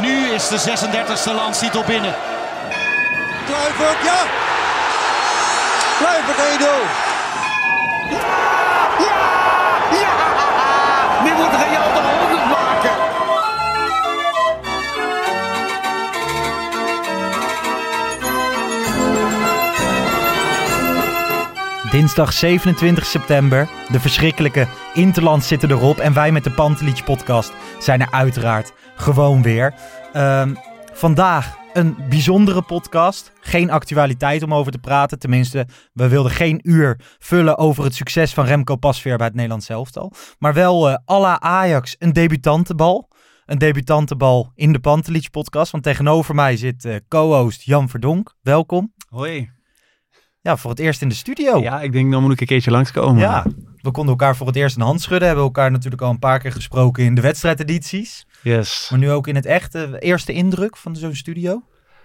nu is de 36e landstitel binnen. Kluivert, ja! Kluivert 1-0. Dinsdag 27 september. De verschrikkelijke Interland zitten erop. En wij met de Pantelich podcast zijn er uiteraard gewoon weer. Ehm, vandaag een bijzondere podcast. Geen actualiteit om over te praten. Tenminste, we wilden geen uur vullen over het succes van Remco Pasveer bij het Nederlands elftal. Maar wel eh à la Ajax een debutantenbal. Een debutantenbal in de Pantelich podcast. Want tegenover mij zit eh, co-host Jan Verdonk. Welkom. Hoi. Ja, voor het eerst in de studio. Ja, ik denk dan moet ik een keertje langskomen. Ja, we konden elkaar voor het eerst een hand schudden. Hebben elkaar natuurlijk al een paar keer gesproken in de wedstrijdedities. Yes. Maar nu ook in het echte eerste indruk van zo'n studio.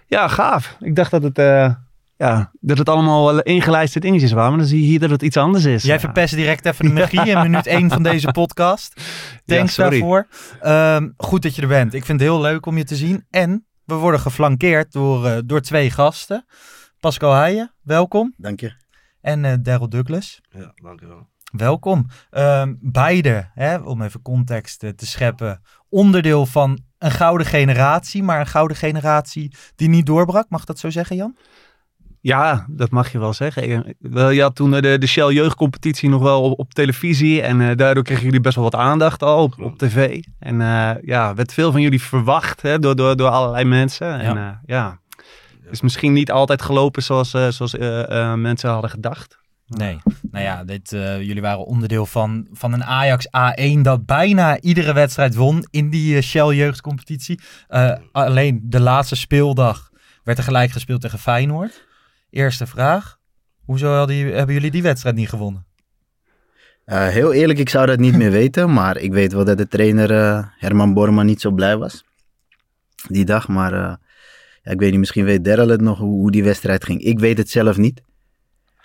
Ja, gaaf. Ik dacht dat het, eh, ja, dat het allemaal ingelijste dingetjes waren. Maar dan zie je hier dat het iets anders is. Jij Ja. verpest direct even de magie in minuut 1 van deze podcast. Thanks daarvoor. Ehm, goed dat je er bent. Ik vind het heel leuk om je te zien. En we worden geflankeerd door, eh, door twee gasten. Pascal Heijen, welkom. Dank je. En eh Daryl Douglas. Ja, dank je wel. Welkom. Ehm, beide, hè, om even context eh, te scheppen, onderdeel van een gouden generatie, maar een gouden generatie die niet doorbrak. Mag dat zo zeggen, Jan? Ja, dat mag je wel zeggen. Je had toen eh, de, de Shell jeugdcompetitie nog wel op, op televisie. En eh, daardoor kregen jullie best wel wat aandacht al op, op tv. En eh, ja, werd veel van jullie verwacht hè, door, door, door allerlei mensen. En ja. Is misschien niet altijd gelopen zoals, eh, zoals eh, eh, mensen hadden gedacht. Nee. Nou ja, dit, eh, jullie waren onderdeel van, van een Ajax A1 dat bijna iedere wedstrijd won in die Shell jeugdcompetitie. Eh, alleen de laatste speeldag werd er gelijk gespeeld tegen Feyenoord. Eerste vraag. Hoezo hadden, jullie- hebben jullie die wedstrijd niet gewonnen? Eh, heel eerlijk, ik zou dat niet meer weten. Maar ik weet wel dat de trainer eh, Herman Borman niet zo blij was. Die dag. Maar eh, ja, ik weet niet, misschien weet Daryl het nog hoe, hoe die wedstrijd ging. Ik weet het zelf niet.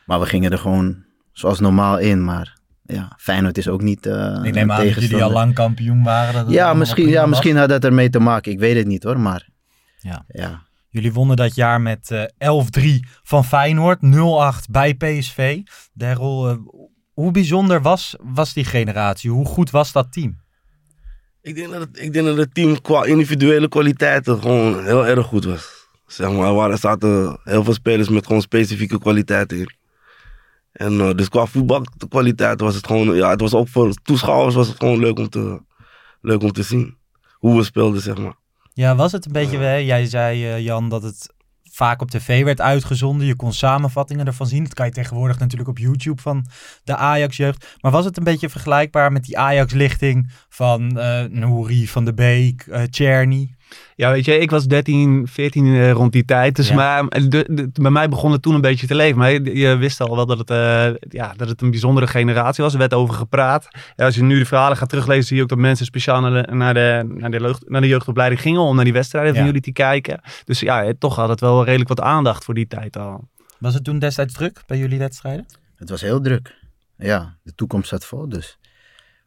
Maar we gingen er gewoon zoals normaal in. Maar ja, Feyenoord is ook niet eh Ik neem aan dat jullie al lang kampioen waren. dat Ja, misschien, ja, was. misschien had dat ermee te maken. Ik weet het niet hoor. Maar Ja. ja. Jullie wonnen dat jaar met eh 11-3 van Feyenoord, 0-8 bij PSV. Daryl, eh, hoe bijzonder was, was die generatie? Hoe goed was dat team? Ik denk, dat het, ik denk dat het team qua individuele kwaliteiten gewoon heel erg goed was. Zeg maar, er waren- er zaten heel veel spelers met gewoon specifieke kwaliteiten in. En eh, dus qua voetbalkwaliteit was het gewoon, ja, het was ook voor toeschouwers was het gewoon leuk om te, leuk om te zien. Hoe we speelden, zeg maar. Ja, was het een beetje, jij zei eh, Jan dat het vaak op tv werd uitgezonden. Je kon samenvattingen ervan zien. Dat kan je tegenwoordig natuurlijk op YouTube van de Ajax-jeugd. Maar was het een beetje vergelijkbaar met die Ajax-lichting van eh Nouri, Van de Beek, eh Czerny? Ja, weet je, ik was 13, 14 eh, rond die tijd. Dus Ja. maar, de, de- bij mij begon het toen een beetje te leven. Maar je, je wist al wel dat het, eh, ja, dat het een bijzondere generatie was. Er werd over gepraat. Als je nu de verhalen gaat teruglezen, zie je ook dat mensen speciaal naar de, naar de, naar de, jeugd, naar de jeugdopleiding gingen om naar die wedstrijden van jullie te kijken. Dus ja, eh, toch had het wel redelijk wat aandacht voor die tijd al. Was het toen destijds druk bij jullie wedstrijden? Het was heel druk. Ja, de toekomst zat vol. Dus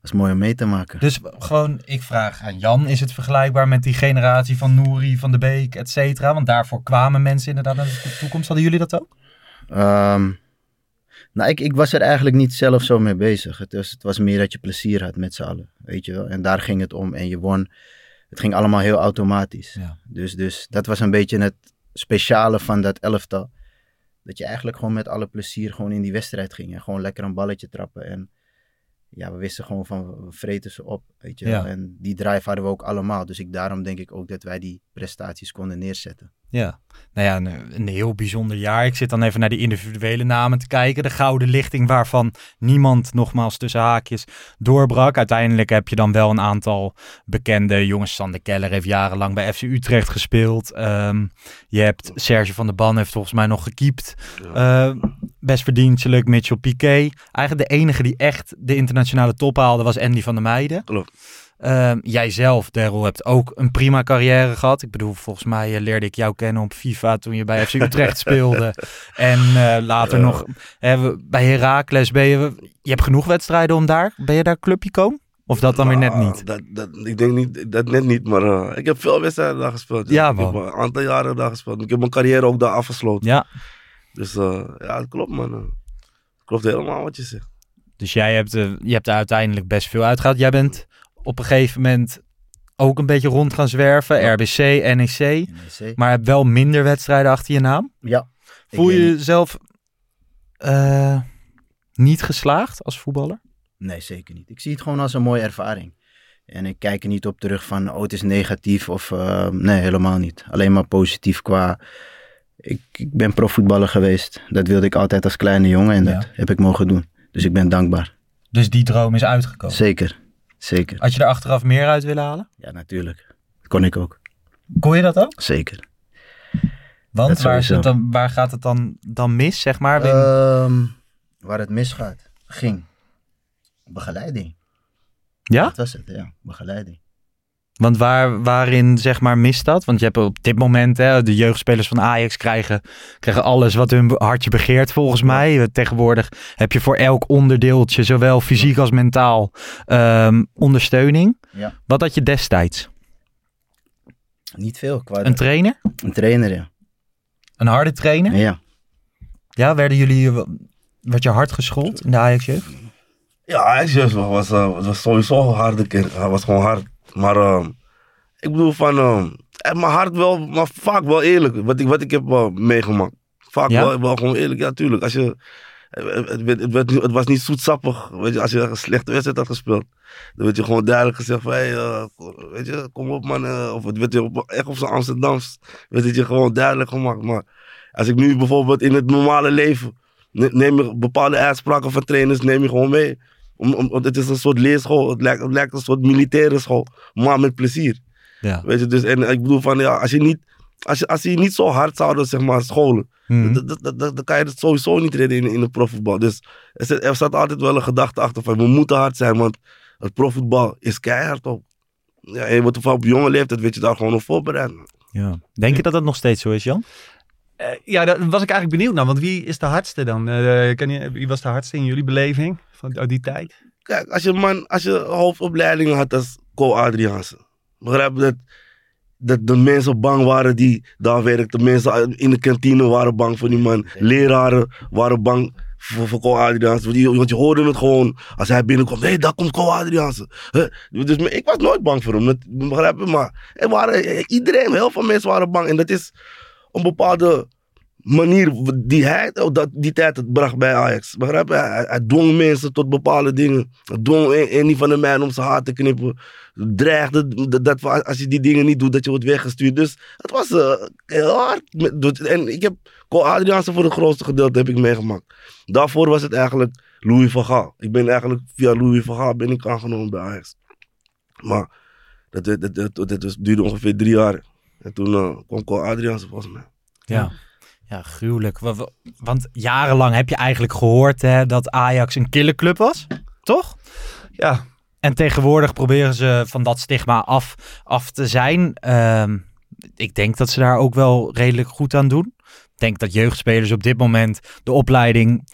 is mooi om mee te maken. Dus gewoon, ik vraag aan Jan, is het vergelijkbaar met die generatie van Nouri, Van de Beek, et cetera? Want daarvoor kwamen mensen inderdaad naar de toekomst. Hadden jullie dat ook? Ehm, nou, ik, ik was er eigenlijk niet zelf zo mee bezig. Het was, het was meer dat je plezier had met z'n allen, weet je wel. En daar ging het om. En je won het ging allemaal heel automatisch. Ja. Dus, dus dat was een beetje het speciale van dat elftal. Dat je eigenlijk gewoon met alle plezier gewoon in die wedstrijd ging. En gewoon lekker een balletje trappen. En ja, we wisten gewoon van, we vreten ze op. Weet je. Ja. En die drive hadden we ook allemaal. Dus ik, daarom denk ik ook dat wij die prestaties konden neerzetten. Ja, nou ja, een, een heel bijzonder jaar. Ik zit dan even naar die individuele namen te kijken. De gouden lichting waarvan niemand nogmaals tussen haakjes doorbrak. Uiteindelijk heb je dan wel een aantal bekende jongens. Sander Keller heeft jarenlang bij FC Utrecht gespeeld. Ehm, je hebt Serge van der Ban heeft volgens mij nog gekiept. Eh, best verdienstelijk, Mitchell Piquet. Eigenlijk de enige die echt de internationale top haalde was Andy van der Meijden. Klopt. Ehm, jij zelf, Daryl, hebt ook een prima carrière gehad. Ik bedoel, volgens mij eh, leerde ik jou kennen op FIFA toen je bij FC Utrecht speelde. En eh, later nog hè, bij Heracles ben je... Je hebt genoeg wedstrijden om daar... Ben je daar clubicoon? Of dat dan weer net Nou, niet? Dat, dat, ik denk niet, dat net niet, maar eh, ik heb veel wedstrijden daar gespeeld. Ja, ik heb een aantal jaren daar gespeeld. Ik heb mijn carrière ook daar afgesloten. Ja, Dus ja, het klopt man. Het klopt helemaal wat je zegt. dus jij hebt, je hebt er uiteindelijk best veel uitgehaald. Jij bent op een gegeven moment ook een beetje rond gaan zwerven. RBC, NEC. NEC. Maar wel minder wedstrijden achter je naam. Ja. Voel je jezelf eh, niet geslaagd als voetballer? Nee, zeker niet. Ik zie het gewoon als een mooie ervaring. En ik kijk er niet op terug van, oh, het is negatief of... eh, nee, helemaal niet. Alleen maar positief qua... Ik, ik ben profvoetballer geweest. Dat wilde ik altijd als kleine jongen en Ja. dat heb ik mogen doen. Dus ik ben dankbaar. Dus die droom is uitgekomen. Zeker. Zeker. Had je er achteraf meer uit willen halen? Ja, natuurlijk. Dat kon ik ook. Kon je dat ook? Zeker. Want waar, is sowieso. het dan, waar gaat het dan, dan mis, zeg maar? Ehm, waar het misgaat, ging. Begeleiding. ja? Dat was het, ja. Begeleiding. Want waar, waarin, zeg maar, mist dat? Want je hebt op dit moment, hè, de jeugdspelers van Ajax krijgen, krijgen alles wat hun hartje begeert, volgens mij. Tegenwoordig heb je voor elk onderdeeltje, zowel fysiek als mentaal, ehm, ondersteuning. Ja. Wat had je destijds? Niet veel. Qua Een trainer? een trainer, ja. Een harde trainer? Ja. Ja, werden jullie, eh, werd je hard geschoold in de Ajax-jeugd? Ja, Ajax was, eh, het was sowieso een harde kind. Hij was gewoon hard. Maar eh, ik bedoel van, eh, eh, maar hard wel, maar vaak wel eerlijk. Wat ik, wat ik heb eh, meegemaakt. Vaak Ja? wel, wel gewoon eerlijk, ja tuurlijk. Als je, eh, het, werd- het, werd het was niet zoetsappig. Weet je, als je een slechte wedstrijd had gespeeld. Dan werd je gewoon duidelijk gezegd van, hey, weet je, kom op man. of het werd je op, echt op zijn Amsterdams. Werd het je gewoon duidelijk gemaakt. Maar als ik nu bijvoorbeeld in het normale leven, ne- neem je bepaalde uitspraken van trainers, neem je gewoon mee. Om, om, het is een soort leerschool. Het lijkt, het lijkt een soort militaire school. Maar met plezier. Ja. Weet je, dus, en ik bedoel van, ja, als je niet, als je, als je niet zo hard zouden, zeg maar, scholen. Mhm. dan- kan je het sowieso niet redden in, in het profvoetbal. Dus er, zit- er staat altijd wel een gedachte achter van, we moeten hard zijn, want het profvoetbal is keihard op. Ja, je wordt op jonge leeftijd, weet je daar gewoon op voorbereid. Ja. Denk je dat dat nog steeds zo is, Jan? Eh, ja, daar was ik eigenlijk benieuwd naar. Want wie is de hardste dan? Eh, kan je, wie was de hardste in jullie beleving uit die tijd? Kijk, als je man, als je hoofdopleidingen had als Co Adriaanse. Begrijp dat, dat de mensen bang waren die daar werkten. Mensen in de kantine waren bang voor die man. Leraren waren bang voor, voor Co Adriaanse. Want, je hoorde het gewoon als hij binnenkwam. Hé, hey, daar komt Co Adriaanse. Dus ik was nooit bang voor hem. Dat, begrijp je? Maar er waren, iedereen, heel veel mensen waren bang. En dat is een bepaalde manier die hij op dat, die tijd het bracht bij Ajax. Begrijp je? Hij, dwong mensen tot bepaalde dingen. Hij dwong een, een van de mij om zijn haar te knippen. Dreigde dat, dat als je die dingen niet doet, dat je wordt weggestuurd. Dus het was eh, heel hard. En ik heb Co Adriaanse voor het grootste gedeelte heb ik meegemaakt. Daarvoor was het eigenlijk Louis van Gaal. Ik ben eigenlijk via Louis van Gaal ben ik aangenomen bij Ajax. Maar dat, dat, dat, dat, duurde ongeveer drie jaar. En toen eh, kwam Co Adriaanse volgens mij. Ja. Ja, gruwelijk. Wa- wa- Want jarenlang heb je eigenlijk gehoord hè, dat Ajax een killerclub was, toch? Ja, En tegenwoordig proberen ze van dat stigma af, af te zijn. Ehm, ik denk dat ze daar ook wel redelijk goed aan doen. Ik denk dat jeugdspelers op dit moment de opleiding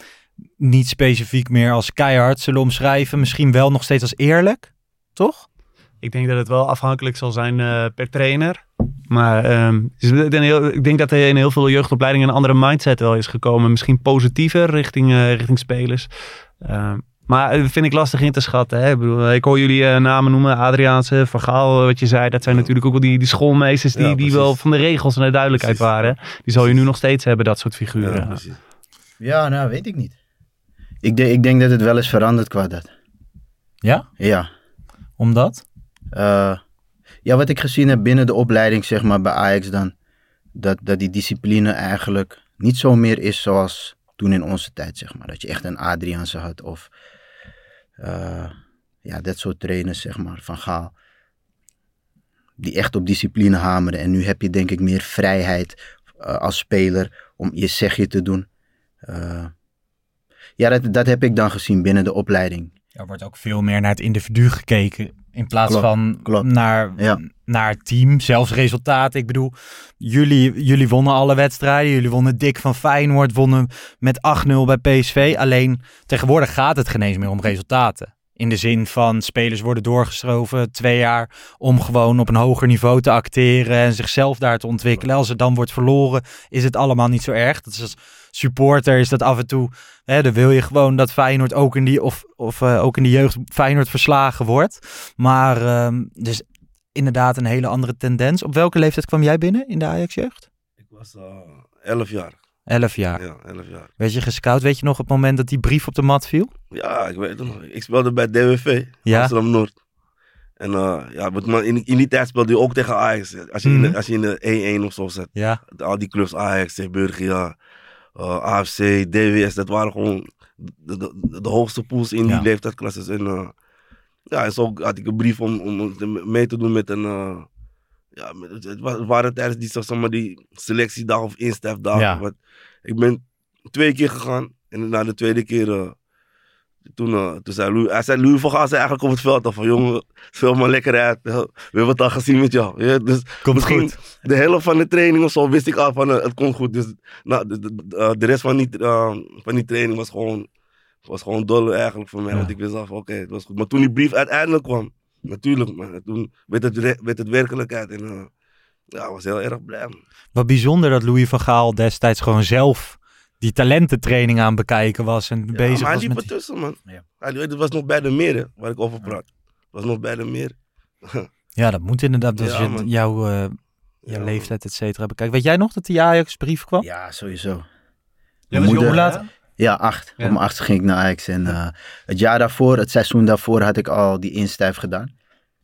niet specifiek meer als keihard zullen omschrijven. Misschien wel nog steeds als eerlijk, toch? Ik denk dat het wel afhankelijk zal zijn eh, per trainer. Maar ehm, dus ik denk heel- ik denk dat er in heel veel jeugdopleidingen een andere mindset wel is gekomen. Misschien positiever richting, eh, richting spelers. Ehm, Maar eh, vind ik lastig in te schatten. Hè? Ik, bedoel, ik hoor jullie eh, namen noemen. Adriaanse, Van Gaal, eh, wat je zei. Dat zijn natuurlijk ook wel die, die schoolmeesters die, Ja, die wel van de regels en de duidelijkheid Precies. waren. Die zal je nu nog steeds hebben, dat soort figuren. Ja, precies. Ja, nou, weet ik niet. Ik, denk ik denk dat het wel eens verandert qua dat. Ja? Ja. Omdat? Eh, ja, wat ik gezien heb binnen de opleiding, zeg maar, bij Ajax dan. Dat, dat die discipline eigenlijk niet zo meer is zoals toen in onze tijd, zeg maar. Dat je echt een Adriaanse had of... eh, ja, dat soort trainers, zeg maar, van Gaal. Die echt op discipline hameren. En nu heb je denk ik meer vrijheid eh, als speler om je zegje te doen. Ja, dat, dat heb ik dan gezien binnen de opleiding. Er wordt ook veel meer naar het individu gekeken. In plaats Klopt, van klopt. Naar, Ja. naar het team. Zelfs resultaten. Ik bedoel, jullie, jullie wonnen alle wedstrijden. Jullie wonnen dik van Feyenoord. Wonnen met 8-0 bij PSV. Alleen tegenwoordig gaat het geen eens meer om resultaten. In de zin van spelers worden doorgeschoven twee jaar om gewoon op een hoger niveau te acteren en zichzelf daar te ontwikkelen. Als het dan wordt verloren, is het allemaal niet zo erg. Dat is als supporter is dat af en toe. Hè, dan wil je gewoon dat Feyenoord ook in die of, of eh, ook in de jeugd Feyenoord verslagen wordt. Maar ehm, dus inderdaad een hele andere tendens. Op welke leeftijd kwam jij binnen in de Ajax jeugd? Ik was uh, 11 jaar. Elf jaar. Ja, 11 jaar. Werd je gescout? Weet je nog het moment dat die brief op de mat viel? Ja, ik weet het nog. Ik speelde bij DWV, Ja. Amsterdam Noord. En uh, ja, man, in, in die tijd speelde je ook tegen Ajax. Als je, in, Mhm. de, als je in de 1-1 of zo zat. Ja. Al die clubs, Ajax, Burgia, uh, AFC, DWS, dat waren gewoon de, de, de hoogste pools in Ja. die leeftijdklasses. En uh, ja, en zo had ik een brief om, om mee te doen met een... ja, het, het wa- het waren tijdens die, zeg maar, die selectiedag of instafdag. Ja. Wat, ik ben twee keer gegaan. En na de tweede keer... uh, toen, uh, toen zei Louis, hij zei, Louis van Gaal zei eigenlijk op het veld al van, jongen, speel maar lekker uit. We hebben het al gezien met jou. Ja, dus Komt misschien goed. de helft van de training of zo wist ik al van, uh, het komt goed. Dus nou, de, de, de rest van die, van die training was gewoon, was gewoon dol eigenlijk voor mij. Ja. Want ik wist al van, oké, het was goed. Maar toen die brief uiteindelijk kwam, natuurlijk, man, toen werd het, werd het werkelijkheid. En uh, ja, ik was heel erg blij. Wat bijzonder dat Louis van Gaal destijds gewoon zelf die talententraining aan het bekijken was en Ja, bezig maar hij was met... ertussen, man. Ja. Hij, het was nog bij de meren waar ik over praat. Het was nog bij de meer. Ja, dat moet inderdaad als Ja, je jouw, eh, jouw Ja, leeftijd et cetera bekijkt. Weet jij nog dat die Ajax brief kwam? Ja, sowieso. Was moeder- jong, laat-? Ja, acht. Ja. Mijn achtste ging ik naar Ajax. En eh, het jaar daarvoor, het seizoen daarvoor, had ik al die instijf gedaan.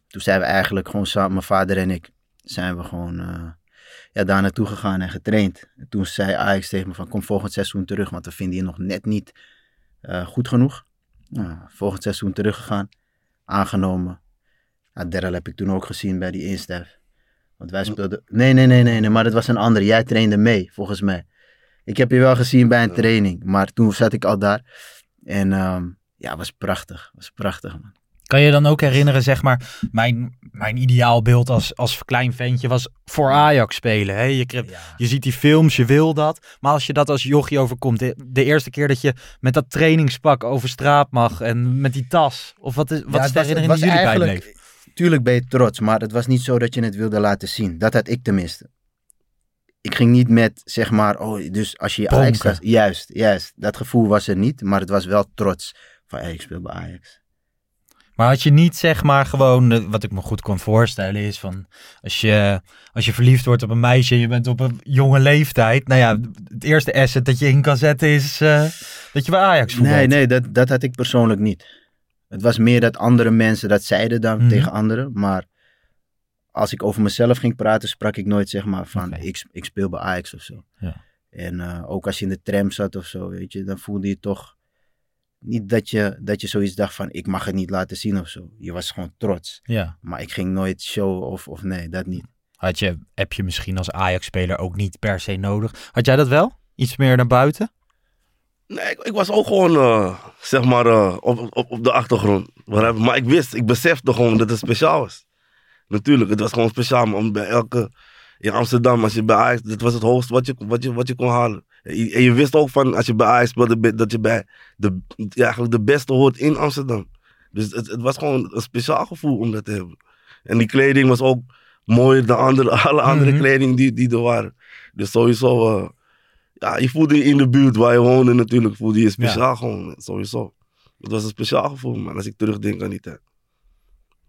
Toen zijn we eigenlijk gewoon samen, mijn vader en ik, zijn we gewoon eh, ja, daar naartoe gegaan en getraind. En toen zei Ajax tegen me van, kom volgend seizoen terug, want we vinden je nog net niet eh, goed genoeg. Nou, volgend seizoen teruggegaan, aangenomen. Ja, Daryl heb ik toen ook gezien bij die instijf. Want wij speelden... Nee, nee, nee, nee, nee, maar dat was een andere. Jij trainde mee, volgens mij. Ik heb je wel gezien bij een training, maar toen zat ik al daar. En ehm, ja, was prachtig. Was prachtig, man. Kan je dan ook herinneren, zeg maar, mijn, mijn ideaalbeeld als, als klein ventje was voor Ajax spelen. Hè? Je, kreeg- je ziet die films, je wil dat. Maar als je dat als jochie overkomt, de, de eerste keer dat je met dat trainingspak over straat mag en met die tas. Of wat is, wat Ja, is de herinnering die jullie eigenlijk- bijbleef? Tuurlijk ben je trots, maar het was niet zo dat je het wilde laten zien. Dat had ik tenminste. Ik ging niet met, zeg maar, oh, dus als je je Ajax... Juist, juist. Dat gevoel was er niet, maar het was wel trots. Van, hey, ik speel bij Ajax. Maar had je niet, zeg maar, gewoon, eh, wat ik me goed kan voorstellen is van, als je, als je verliefd wordt op een meisje en je bent op een jonge leeftijd. Nou ja, het eerste asset dat je in kan zetten is eh, dat je bij Ajax voetbalt. Nee, nee, dat, dat had ik persoonlijk niet. Het was meer dat andere mensen dat zeiden dan Mhm. tegen anderen. Maar als ik over mezelf ging praten, sprak ik nooit zeg maar van ik, ik speel bij Ajax of zo. Ja. En eh, ook als je in de tram zat of zo, weet je, dan voelde je toch niet dat je, dat je zoiets dacht van ik mag het niet laten zien of zo. Je was gewoon trots. Ja. Maar ik ging nooit show of, of nee, dat niet. Had je, heb je misschien als Ajax-speler ook niet per se nodig. Had jij dat wel? Iets meer naar buiten? Nee, ik, ik was ook gewoon, eh, zeg maar, eh, op, op, op de achtergrond. Maar, maar ik wist, ik besefte gewoon dat het speciaal was. Natuurlijk, het was gewoon speciaal. Maar om bij elke, in Amsterdam, als je bij Ajax, dat was het hoogste wat je, wat je, wat je kon halen. En je, wist ook van, als je bij Ajax speelde, dat je bij de, eigenlijk de beste hoort in Amsterdam. Dus het, het was gewoon een speciaal gevoel om dat te hebben. En die kleding was ook mooier dan andere, alle andere Mhm. kleding die, die er waren. Dus sowieso, eh, ja, je voelde je in de buurt waar je woonde natuurlijk, voelde je je speciaal gewoon, sowieso. Het was een speciaal gevoel, man, als ik terugdenk aan die tijd.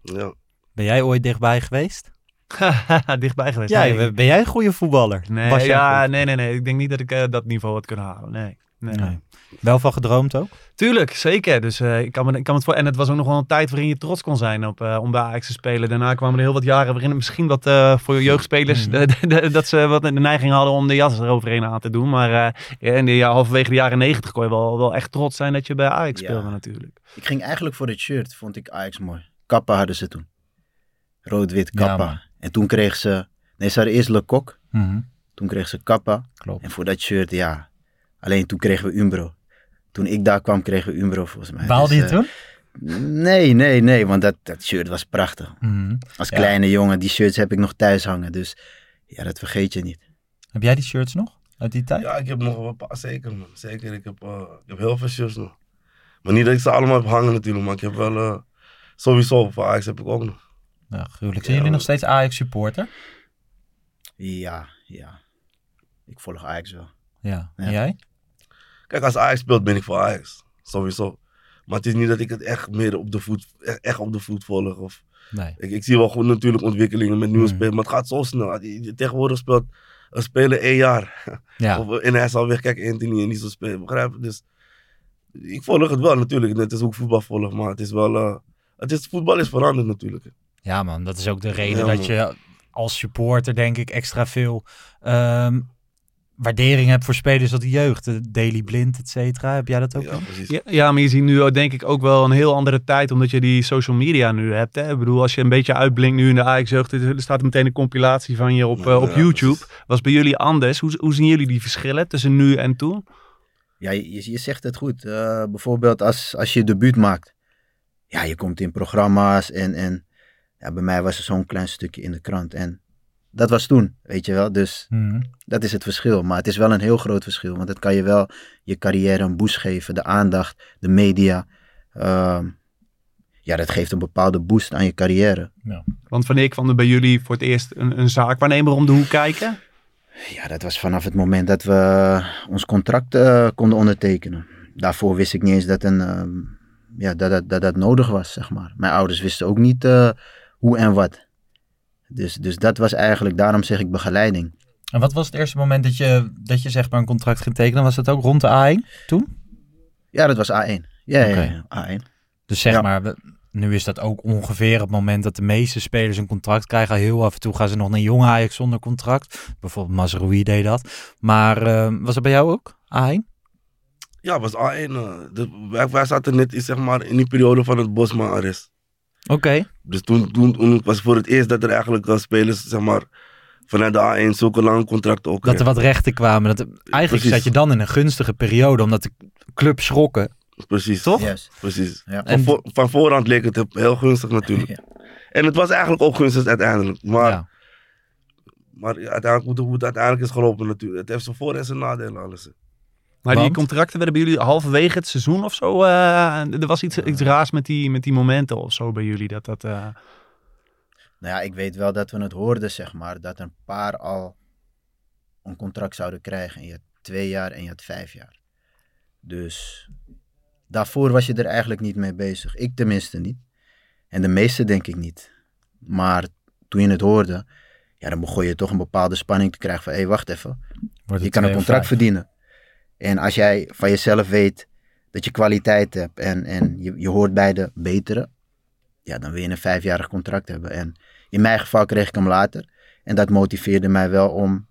Ja. Ben jij ooit dichtbij geweest? Dichtbij geweest. Ja, Nee, ben jij een goede voetballer? Nee, Was ja, goed? nee, nee, nee. Ik denk niet dat ik eh, dat niveau had kunnen halen. Nee. nee. Nee. Wel van gedroomd ook? Tuurlijk, zeker. Dus eh, ik, kan me, ik kan me het voor. En het was ook nog wel een tijd waarin je trots kon zijn op, eh, om bij Ajax te spelen. Daarna kwamen er heel wat jaren waarin het misschien wat eh, voor jeugdspelers. De- de- dat ze wat de neiging hadden om de jas eroverheen aan te doen. Maar eh, in de, ja, halverwege de jaren negentig kon je wel, wel echt trots zijn dat je bij Ajax Ja. speelde, natuurlijk. Ik ging eigenlijk voor het shirt, vond ik Ajax mooi. Kappa hadden ze toen. Rood-wit kappa. en toen kreeg ze, nee ze hadden eerst Le Coq. Mhm. Toen kreeg ze kappa. Klopt. En voor dat shirt, ja. Alleen toen kregen we Umbro. Toen ik daar kwam, kregen we Umbro volgens mij. Baalde Dus, je eh, toen? Nee, nee, nee, want dat, dat shirt was prachtig. Mhm. Als Ja. kleine jongen, die shirts heb ik nog thuis hangen. Dus ja, dat vergeet je niet. Heb jij die shirts nog uit die tijd? ja, ik heb nog wel een paar, zeker man. Zeker, ik heb, eh, ik heb heel veel shirts nog. Maar niet dat ik ze allemaal heb hangen natuurlijk, maar ik heb wel, eh, sowieso, voor Ajax heb ik ook nog. Ja, gruwelijk. Zijn jullie nog steeds Ajax supporter? Ja, ja. Ik volg Ajax wel. Ja. En Ja. jij? Kijk, als Ajax speelt ben ik voor Ajax. Sowieso. Maar het is niet dat ik het echt meer op de voet, echt, echt op de voet volg. Of, Nee. ik, ik zie wel goed natuurlijk ontwikkelingen met nieuwe Mhm. spelers, maar het gaat zo snel. Tegenwoordig speelt een speler één jaar. Ja. Of, en hij is al weg, kijk Anthony en niet zo spelen, begrijp je? Dus ik volg het wel natuurlijk, als hoe ik voetbal volg, maar het is wel, eh, het is, voetbal is veranderd natuurlijk. Ja man, dat is ook de reden Ja, dat je als supporter denk ik extra veel ehm, waardering hebt voor spelers uit de jeugd. De Daily Blind, et cetera. Heb jij dat ook? Ja. Ja, ja, maar je ziet nu ook, denk ik ook wel een heel andere tijd, omdat je die social media nu hebt. Hè? Ik bedoel, als je een beetje uitblinkt nu in de Ajax-jeugd, er er staat meteen een compilatie van je op, Ja, eh, op ja, YouTube. precies. Was bij jullie anders? Hoe, hoe zien jullie die verschillen tussen nu en toen? Ja, je, je- je zegt het goed. Eh, bijvoorbeeld als, als je debuut maakt. Ja, je komt in programma's en, en ja, bij mij was er zo'n klein stukje in de krant. En dat was toen, weet je wel. Dus Mhm. dat is het verschil. Maar het is wel een heel groot verschil. Want het kan je wel je carrière een boost geven. De aandacht, de media. Ehm, ja, dat geeft een bepaalde boost aan je carrière. Want wanneer kwam er bij jullie voor het eerst een, een zaakwaarnemer om de hoek kijken? Ja, dat was vanaf het moment dat we ons contract eh, konden ondertekenen. Daarvoor wist ik niet eens dat, een, ehm, ja, dat, dat, dat dat nodig was, zeg maar. Mijn ouders wisten ook niet eh, hoe en wat. Dus, dus dat was eigenlijk, daarom zeg ik begeleiding. En wat was het eerste moment dat je, dat je zeg maar een contract ging tekenen? Was dat ook rond de A1 toen? Ja, dat was A1. Ja, ja, Oké. ja, A1. Dus zeg Ja. maar, nu is dat ook ongeveer het moment dat de meeste spelers een contract krijgen. Heel af en toe gaan ze nog naar jong Ajax zonder contract. Bijvoorbeeld Mazraoui deed dat. Maar eh, was dat bij jou ook, A1? Ja, het was A1. eh, de, wij, wij zaten net in, zeg maar, in die periode van het Bosma-arrest. Oké. Dus toen, toen, toen was het voor het eerst dat er eigenlijk eh, spelers, zeg maar, vanuit de A1 zulke lange contracten ook Dat er wat rechten kwamen. Dat, eigenlijk Precies. zat je dan in een gunstige periode, omdat de club schrokken. Precies. Toch? Yes. Precies. Ja. Van, voor- van voorhand leek het heel gunstig natuurlijk. Ja. En het was eigenlijk ook gunstig uiteindelijk. Maar, Ja. maar ja, uiteindelijk, hoe het uiteindelijk is gelopen natuurlijk. Het heeft zijn voor- en zijn nadelen alles. Maar die contracten werden bij jullie halverwege het seizoen of zo. eh, er was iets, iets raars met die, met die momenten of zo bij jullie. Dat dat, eh, Nou ja, ik weet wel dat we het hoorden, zeg maar, dat een paar al een contract zouden krijgen. En je had twee jaar en je had vijf jaar. Dus daarvoor was je er eigenlijk niet mee bezig. Ik tenminste niet. En de meesten denk ik niet. Maar toen je het hoorde, ja, dan begon je toch een bepaalde spanning te krijgen van, hé, wacht even. Je kan een contract vijf? verdienen. En als jij van jezelf weet dat je kwaliteit hebt en, en je, je hoort bij de betere, ja, dan wil je een vijfjarig contract hebben. En in mijn geval kreeg ik hem later. En dat motiveerde mij wel om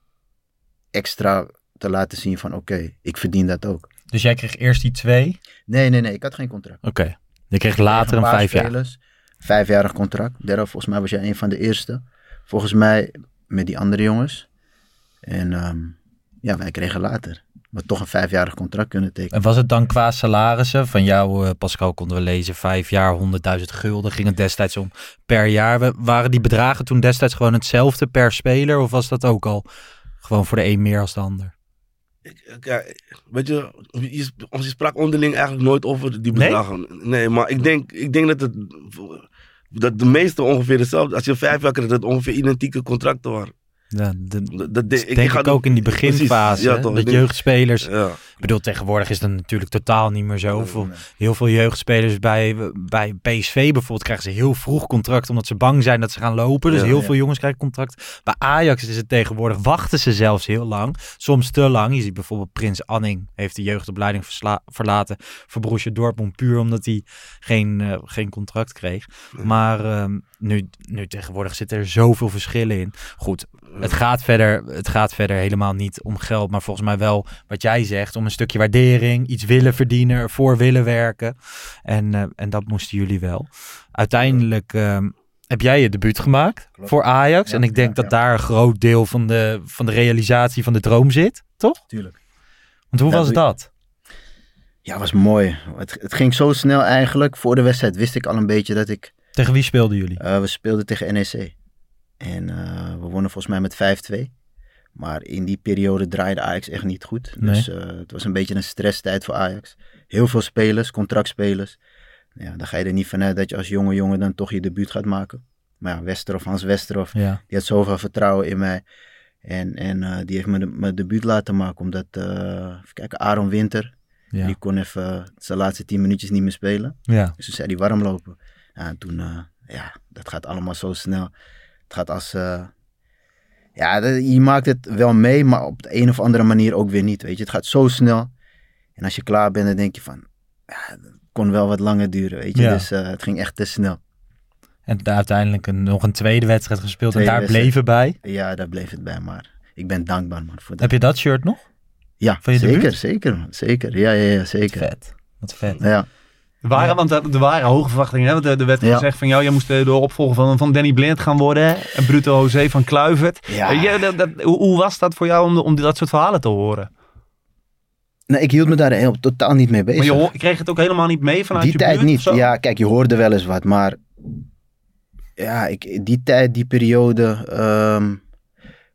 extra te laten zien van oké, ik verdien dat ook. Dus jij kreeg eerst die twee. Nee, nee, nee, ik had geen contract. Oké. Je kreeg later een paar vijf jaar. Vijfjarig contract. Volgens mij was jij een van de eerste. Volgens mij met die andere jongens. En ehm, ja, wij kregen later. Maar toch een vijfjarig contract kunnen tekenen. En was het dan qua salarissen? Van jou, eh, Pascal, konden we lezen. Vijf jaar, 100.000 gulden ging het destijds om per jaar. We- Waren die bedragen toen destijds gewoon hetzelfde per speler? Of was dat ook al gewoon voor de een meer als de ander? Ja, weet je, je, je sprak onderling eigenlijk nooit over die bedragen. Nee, maar ik denk, ik denk dat, het, dat de meeste ongeveer hetzelfde. Als je vijf jaar krijgt, dat het ongeveer identieke contracten waren. Ja, de, Dat dat ik- ik denk ik ook in die precies, beginfase. ja, toch, dat denk- jeugdspelers... Ja. Ik bedoel, tegenwoordig is dat natuurlijk totaal niet meer zo. Veel, heel veel jeugdspelers bij, bij PSV bijvoorbeeld krijgen ze heel vroeg contract omdat ze bang zijn dat ze gaan lopen. Dus heel veel jongens krijgen contract. Bij Ajax is het tegenwoordig, wachten ze zelfs heel lang. Soms te lang. Je ziet bijvoorbeeld Prins Anning heeft de jeugdopleiding verlaten voor Borussia Dortmund puur omdat hij geen, eh, geen contract kreeg. Maar ehm, nu, nu tegenwoordig zitten er zoveel verschillen in. Goed, het gaat, verder, het gaat verder helemaal niet om geld, maar volgens mij wel wat jij zegt, om een stukje waardering, iets willen verdienen, ervoor willen werken. En, eh, en dat moesten jullie wel. Uiteindelijk ehm, heb jij je debuut gemaakt voor Ajax. en ik denk dat daar een groot deel van de, van de realisatie van de droom zit, toch? Tuurlijk. Want hoe was dat? Ja, was mooi. Het, het ging zo snel eigenlijk. Voor de wedstrijd wist ik al een beetje dat ik... Tegen wie speelden jullie? Eh, we speelden tegen NEC. En eh, we wonnen volgens mij met 5-2. Maar in die periode draaide Ajax echt niet goed. Nee. Dus eh, het was een beetje een stresstijd voor Ajax. Heel veel spelers, contractspelers. Ja, dan ga je er niet vanuit dat je als jonge jongen dan toch je debuut gaat maken. Maar ja, Westerhof, Hans Westerhof, Ja. die had zoveel vertrouwen in mij. En, en eh, die heeft me de, mijn debuut laten maken. Omdat, even kijken, Aaron Winter, Ja. die kon even zijn laatste tien minuutjes niet meer spelen. Ja. Dus toen zei hij warm lopen. Ja, en toen, ja, dat gaat allemaal zo snel. Het gaat als, eh, ja, je maakt het wel mee, maar op de een of andere manier ook weer niet, weet je. Het gaat zo snel. En als je klaar bent, dan denk je van, ja, het kon wel wat langer duren, weet je. Ja. Dus eh, het ging echt te snel. En daar uiteindelijk een, nog een tweede wedstrijd gespeeld Tweede en daar wedstrijd. bleven bij. Ja, daar bleef het bij, maar ik ben dankbaar, man. Voor dat. Heb je dat shirt nog? Ja, van je zeker, debuut? zeker. Zeker. Ja, ja, ja, zeker. Vet. Wat vet. Ja. Er waren, want er waren hoge verwachtingen. Hè? Want er er werd Ja. gezegd van jou, jij moest eh, de opvolger van, van Danny Blind gaan worden. En Bruto José van Kluivert. Ja. Eh, dat, dat- hoe, hoe was dat voor jou om, om dat soort verhalen te horen? Nee, ik hield me daar heel, totaal niet mee bezig. Maar je, kreeg het ook helemaal niet mee vanuit die je tijd buurt niet. Ja, kijk, je hoorde wel eens wat, maar ja, ik, die tijd, die periode, ehm,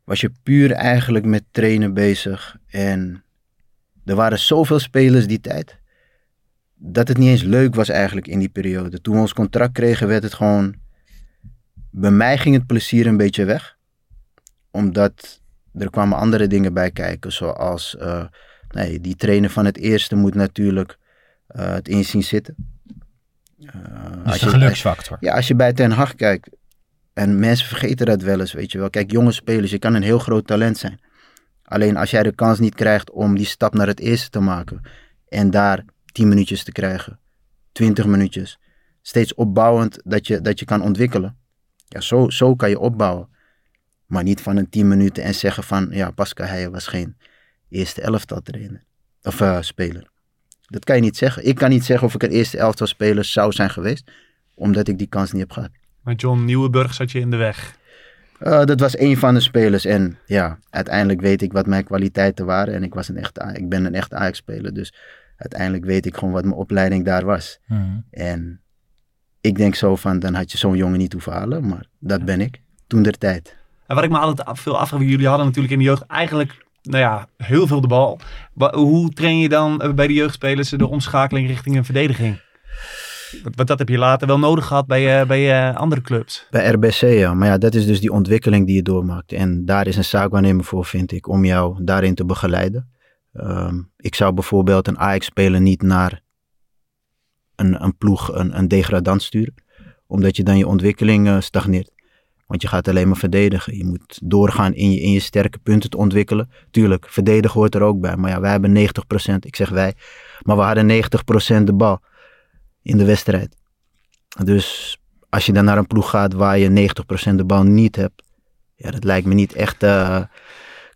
was je puur eigenlijk met trainen bezig. En er waren zoveel spelers die tijd, dat het niet eens leuk was eigenlijk in die periode. Toen we ons contract kregen, werd het gewoon, bij mij ging het plezier een beetje weg. Omdat er kwamen andere dingen bij kijken, zoals, eh, nee, die trainer van het eerste moet natuurlijk eh, het inzien zitten. Eh, Dus de geluksfactor. ja, als je bij Ten Hag kijkt, en mensen vergeten dat wel eens, weet je wel. Kijk, jonge spelers, je kan een heel groot talent zijn. Alleen als jij de kans niet krijgt om die stap naar het eerste te maken en daar 10 minuutjes te krijgen, 20 minuutjes, steeds opbouwend dat je, dat je kan ontwikkelen. Ja, zo, zo kan je opbouwen. Maar niet van een 10 minuten en zeggen van, ja, Pascal Heijen was geen eerste elftal trainer of eh, speler. Dat kan je niet zeggen. Ik kan niet zeggen of ik een eerste elftal speler zou zijn geweest, omdat ik die kans niet heb gehad. Maar John Nieuwenburg zat je in de weg. Eh, dat was een van de spelers. En ja, uiteindelijk weet ik wat mijn kwaliteiten waren. En ik, was een echte, A- ik ben een echte Ajax-speler. Dus uiteindelijk weet ik gewoon wat mijn opleiding daar was. Mhm. En ik denk zo van, dan had je zo'n jongen niet hoeven halen. Maar dat ben ik. Toen der tijd. En wat ik me altijd veel afvraag, jullie hadden natuurlijk in de jeugd eigenlijk, nou ja, heel veel de bal. Hoe train je dan eh, bij de jeugdspelers de omschakeling richting een verdediging? Want want dat heb je later wel nodig gehad bij, eh, bij eh, andere clubs. Bij RBC, ja. Maar ja, dat is dus die ontwikkeling die je doormaakt. En daar is een zaakwaarnemer voor, vind ik, om jou daarin te begeleiden. Ehm, ik zou bijvoorbeeld een Ajax-speler niet naar een, een ploeg, een, een degradant sturen. Omdat je dan je ontwikkeling eh, stagneert. Want je gaat alleen maar verdedigen. Je moet doorgaan in je, in je sterke punten te ontwikkelen. Tuurlijk, verdedigen hoort er ook bij. Maar ja, wij hebben 90%, ik zeg wij. Maar we hadden 90% de bal in de wedstrijd. Dus als je dan naar een ploeg gaat waar je 90% de bal niet hebt. Ja, dat lijkt me niet echt eh, qua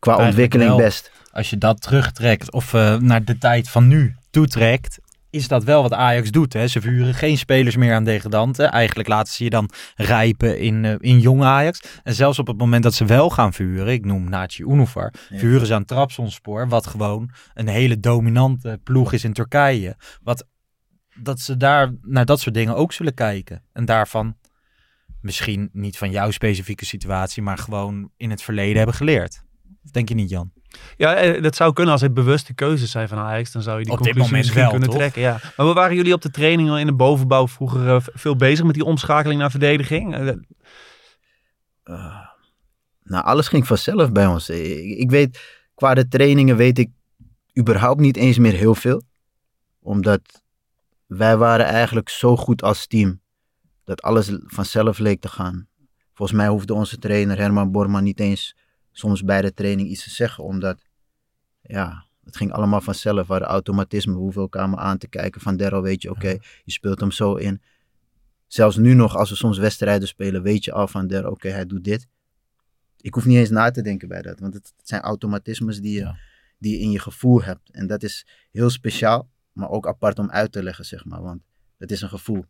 Eigenlijk ontwikkeling wel. best. Als je dat terugtrekt of eh, naar de tijd van nu toetrekt, is dat wel wat Ajax doet. Hè? Ze vuren geen spelers meer aan degradanten. Eigenlijk laten ze je dan rijpen in, eh, in jong Ajax. En zelfs op het moment dat ze wel gaan vuren, ik noem Naci Unuvar, vuren ze aan Trabzonspor, wat gewoon een hele dominante ploeg is in Turkije. Wat dat ze daar naar dat soort dingen ook zullen kijken. En daarvan misschien niet van jouw specifieke situatie, maar gewoon in het verleden hebben geleerd. Of Denk je niet, Jan? Ja, eh, dat zou kunnen als het bewuste keuzes zijn van Ajax. Dan zou je die Op dit conclusie moment misschien wel, kunnen toch? trekken. Ja. Maar waren jullie op de training al in de bovenbouw vroeger eh, veel bezig met die omschakeling naar verdediging? Eh, Nou, alles ging vanzelf bij ons. Ik, ik weet, qua de trainingen weet ik überhaupt niet eens meer heel veel. Omdat wij waren eigenlijk zo goed als team. Dat alles vanzelf leek te gaan. Volgens mij hoefde onze trainer Herman Borman niet eens soms bij de training iets te zeggen. Omdat, ja, het ging allemaal vanzelf. Hadden automatisme. We hoeven elkaar maar aan te kijken. Van Daryl weet je, oké, je speelt hem zo in. Zelfs nu nog, als we soms wedstrijden spelen, weet je al van Daryl, oké, hij doet dit. Ik hoef niet eens na te denken bij dat. Want het, het zijn automatismes die je, die je in je gevoel hebt. En dat is heel speciaal, maar ook apart om uit te leggen, zeg maar. Want het is een gevoel.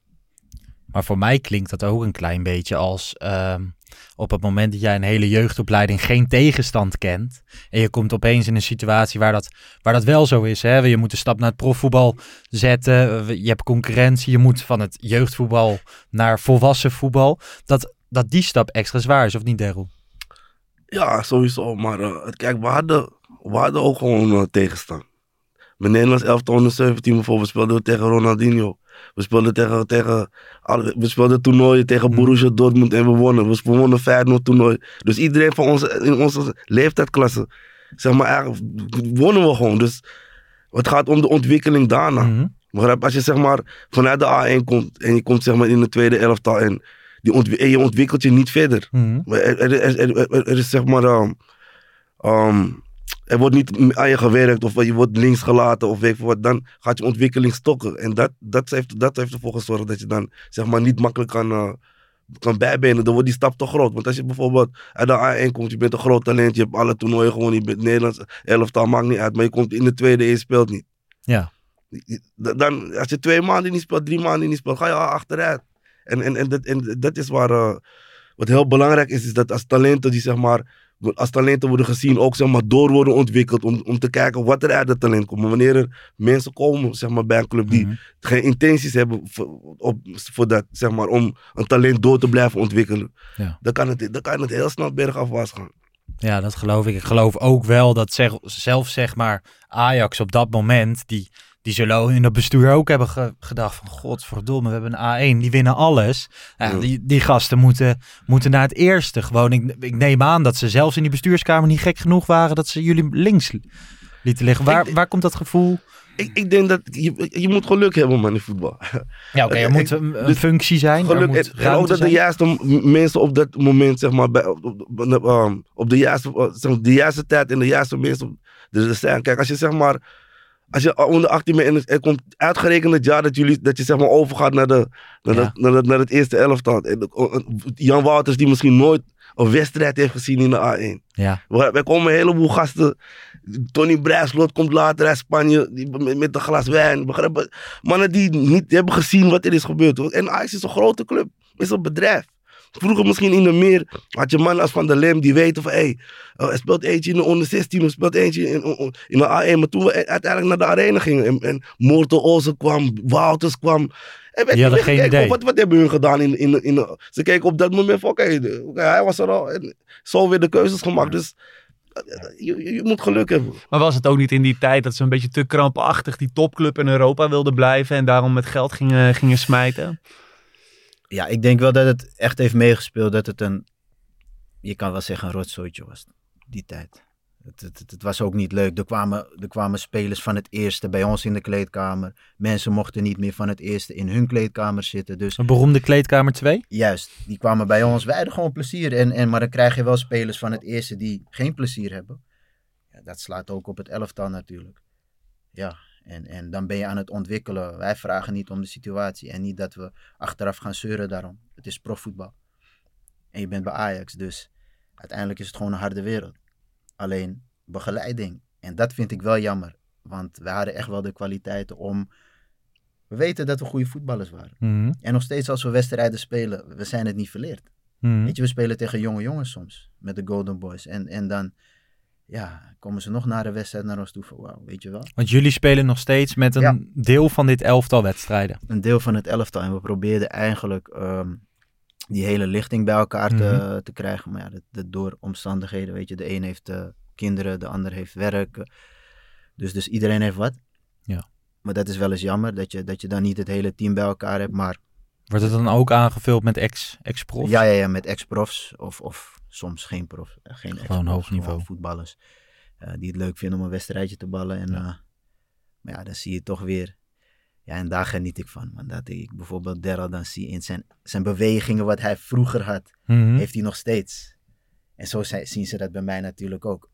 Maar voor mij klinkt dat ook een klein beetje als ehm, op het moment dat jij een hele jeugdopleiding geen tegenstand kent. En je komt opeens in een situatie waar dat, waar dat wel zo is. Hè? Je moet de stap naar het profvoetbal zetten. Je hebt concurrentie. Je moet van het jeugdvoetbal naar volwassen voetbal. Dat, dat die stap extra zwaar is, of niet, Daryl? Ja, sowieso. Maar uh, kijk, we hadden, we hadden ook gewoon uh, tegenstand. Mijn Nederlands 11 17 bijvoorbeeld speelden we tegen Ronaldinho. We speelden tegen, tegen we speelden toernooien tegen Borussia Dortmund en we wonnen. We wonnen 5-0 toernooi. Dus iedereen van onze, in onze leeftijdsklasse, zeg maar, wonnen we gewoon. Dus het gaat om de ontwikkeling daarna. Mm -hmm. Als je zeg maar vanuit de A1 komt en je komt zeg maar in de tweede elftal en, die en je ontwikkelt je niet verder. Mm -hmm. er, er, er, er, is zeg maar... Um, um, er wordt niet aan je gewerkt of je wordt links gelaten of weet je wat, dan gaat je ontwikkeling stokken. En dat, dat, heeft, dat heeft ervoor gezorgd dat je dan zeg maar niet makkelijk kan, uh, kan bijbenen. Dan wordt die stap te groot. Want als je bijvoorbeeld uit de A1 komt, je bent een groot talent, je hebt alle toernooien gewoon, je bent Nederlands elftal, maakt niet uit. Maar je komt in de tweede en je speelt niet. Ja. Dan, als je twee maanden niet speelt, drie maanden niet speelt, ga je al achteruit. En, en, en, dat, en dat is waar, uh, wat heel belangrijk is, is dat als talenten die zeg maar als talenten worden gezien, ook zeg maar, door worden ontwikkeld. Om, om te kijken wat er uit het talent komt. Maar wanneer er mensen komen zeg maar, bij een club die mm -hmm. geen intenties hebben voor, op, voor dat, zeg maar, om een talent door te blijven ontwikkelen. Ja. Dan, kan het, dan kan het heel snel bergafwaarts gaan. Ja, dat geloof ik. Ik geloof ook wel dat zeg, zelf zeg maar Ajax op dat moment, die, die zullen in het bestuur ook hebben ge gedacht van godverdomme, we hebben een A1, die winnen alles. Ja, ja. Die, die gasten moeten, moeten naar het eerste. Gewoon, ik, ik neem aan dat ze zelfs in die bestuurskamer niet gek genoeg waren dat ze jullie links lieten liggen. Waar, waar komt dat gevoel? Ik, ik denk dat je, je moet geluk hebben man in voetbal. Ja, oké, er Ik- moet een, dus functie zijn. Geluk moet en, ruimte ook dat de juiste mensen op dat moment, zeg maar, bij, op, op, op- de, juiste, zeg maar, de juiste tijd en de juiste mensen er zijn. Kijk, als je zeg maar, als je onder 18 bent en het- er komt uitgerekend het jaar dat, jullie, dat je zeg maar overgaat naar, de, naar, Ja. de, naar, de- naar het eerste elftal. En de- uh, Jan Wouters die misschien nooit een wedstrijd heeft gezien in de A1. Ja, We- Wij komen een heleboel gasten. Tony Brijslot komt later uit Spanje die, met, een glas wijn. Begrijp? Mannen die niet hebben gezien wat er is gebeurd. En Ajax is een grote club. is een bedrijf. Vroeger misschien in de meer had je mannen als Van der Lem die weten van hé, hey, oh, er speelt eentje in de onder 16, er speelt eentje in, in de A1. Maar toen we uiteindelijk naar de arena gingen en, en Morten Olsen kwam, Wouters kwam. En werd Die hadden niet geen idee. Wat, wat hebben hun gedaan in, in, in, Ze keken op dat moment van oké, hij was er al. En zo weer de keuzes gemaakt. Dus eh, je, je, je moet geluk hebben. Maar was het ook niet in die tijd dat ze een beetje te krampachtig die topclub in Europa wilden blijven en daarom met geld gingen, gingen smijten? Ja, ik denk wel dat het echt heeft meegespeeld dat het een, je kan wel zeggen, een rotzooitje was. Die tijd. Het, het, het, het was ook niet leuk. Er kwamen, er kwamen spelers van het eerste bij ons in de kleedkamer. Mensen mochten niet meer van het eerste in hun kleedkamer zitten. Dus een beroemde kleedkamer 2. juist, die kwamen bij ons. Wij hadden gewoon plezier. En, en, maar dan krijg je wel spelers van het eerste die geen plezier hebben. Ja, dat slaat ook op het elftal natuurlijk. Ja, en, en dan ben je aan het ontwikkelen. Wij vragen niet om de situatie. En niet dat we achteraf gaan zeuren daarom. Het is profvoetbal. En je bent bij Ajax. Dus uiteindelijk is het gewoon een harde wereld. Alleen begeleiding. En dat vind ik wel jammer. Want wij hadden echt wel de kwaliteiten om... We weten dat we goede voetballers waren. Mhm. En nog steeds als we wedstrijden spelen, we zijn het niet verleerd. Mhm. Weet je, we spelen tegen jonge jongens soms. Met de Golden Boys. En, en dan ja, komen ze nog naar de wedstrijd naar ons toe. Van, wauw, weet je wel. Want jullie spelen nog steeds met een Ja. deel van dit elftal wedstrijden. Een deel van het elftal. En we probeerden eigenlijk ehm, die hele lichting bij elkaar te, Mhm. te krijgen. Maar ja, dat, dat door omstandigheden, weet je. De een heeft eh, kinderen, de ander heeft werk. Dus, dus iedereen heeft wat. Ja. Maar dat is wel eens jammer, dat je, dat je dan niet het hele team bij elkaar hebt. Maar Wordt het dan ook aangevuld met ex- ex-prof? Ja, ja, ja, met ex-profs of, of soms geen prof, eh, geen Gewoon hoog niveau. voetballers eh, die het leuk vinden om een wedstrijdje te ballen. En, eh, maar ja, dan zie je toch weer. Ja, en daar geniet ik van. Want dat ik bijvoorbeeld Daryl dan zie in zijn, zijn bewegingen, wat hij vroeger had, Mhm. heeft hij nog steeds. En zo zijn- zien ze dat bij mij natuurlijk ook.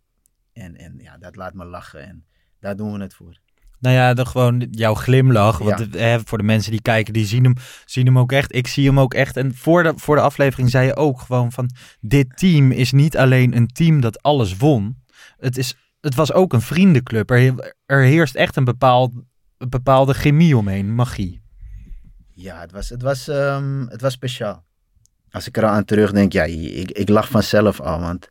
En, en ja, dat laat me lachen. En daar doen we het voor. Nou ja, dan gewoon jouw glimlach. Want Ja. hè, voor de mensen die kijken, die zien hem, zien hem ook echt. Ik zie hem ook echt. En voor de, voor de aflevering zei je ook gewoon van... Dit team is niet alleen een team dat alles won. Het, is, het was ook een vriendenclub. Er, er heerst echt een, bepaald, een bepaalde chemie omheen, magie. Ja, het was, het was, ehm, het was speciaal. Als ik er aan terugdenk, ja, ik, ik lach vanzelf al. Want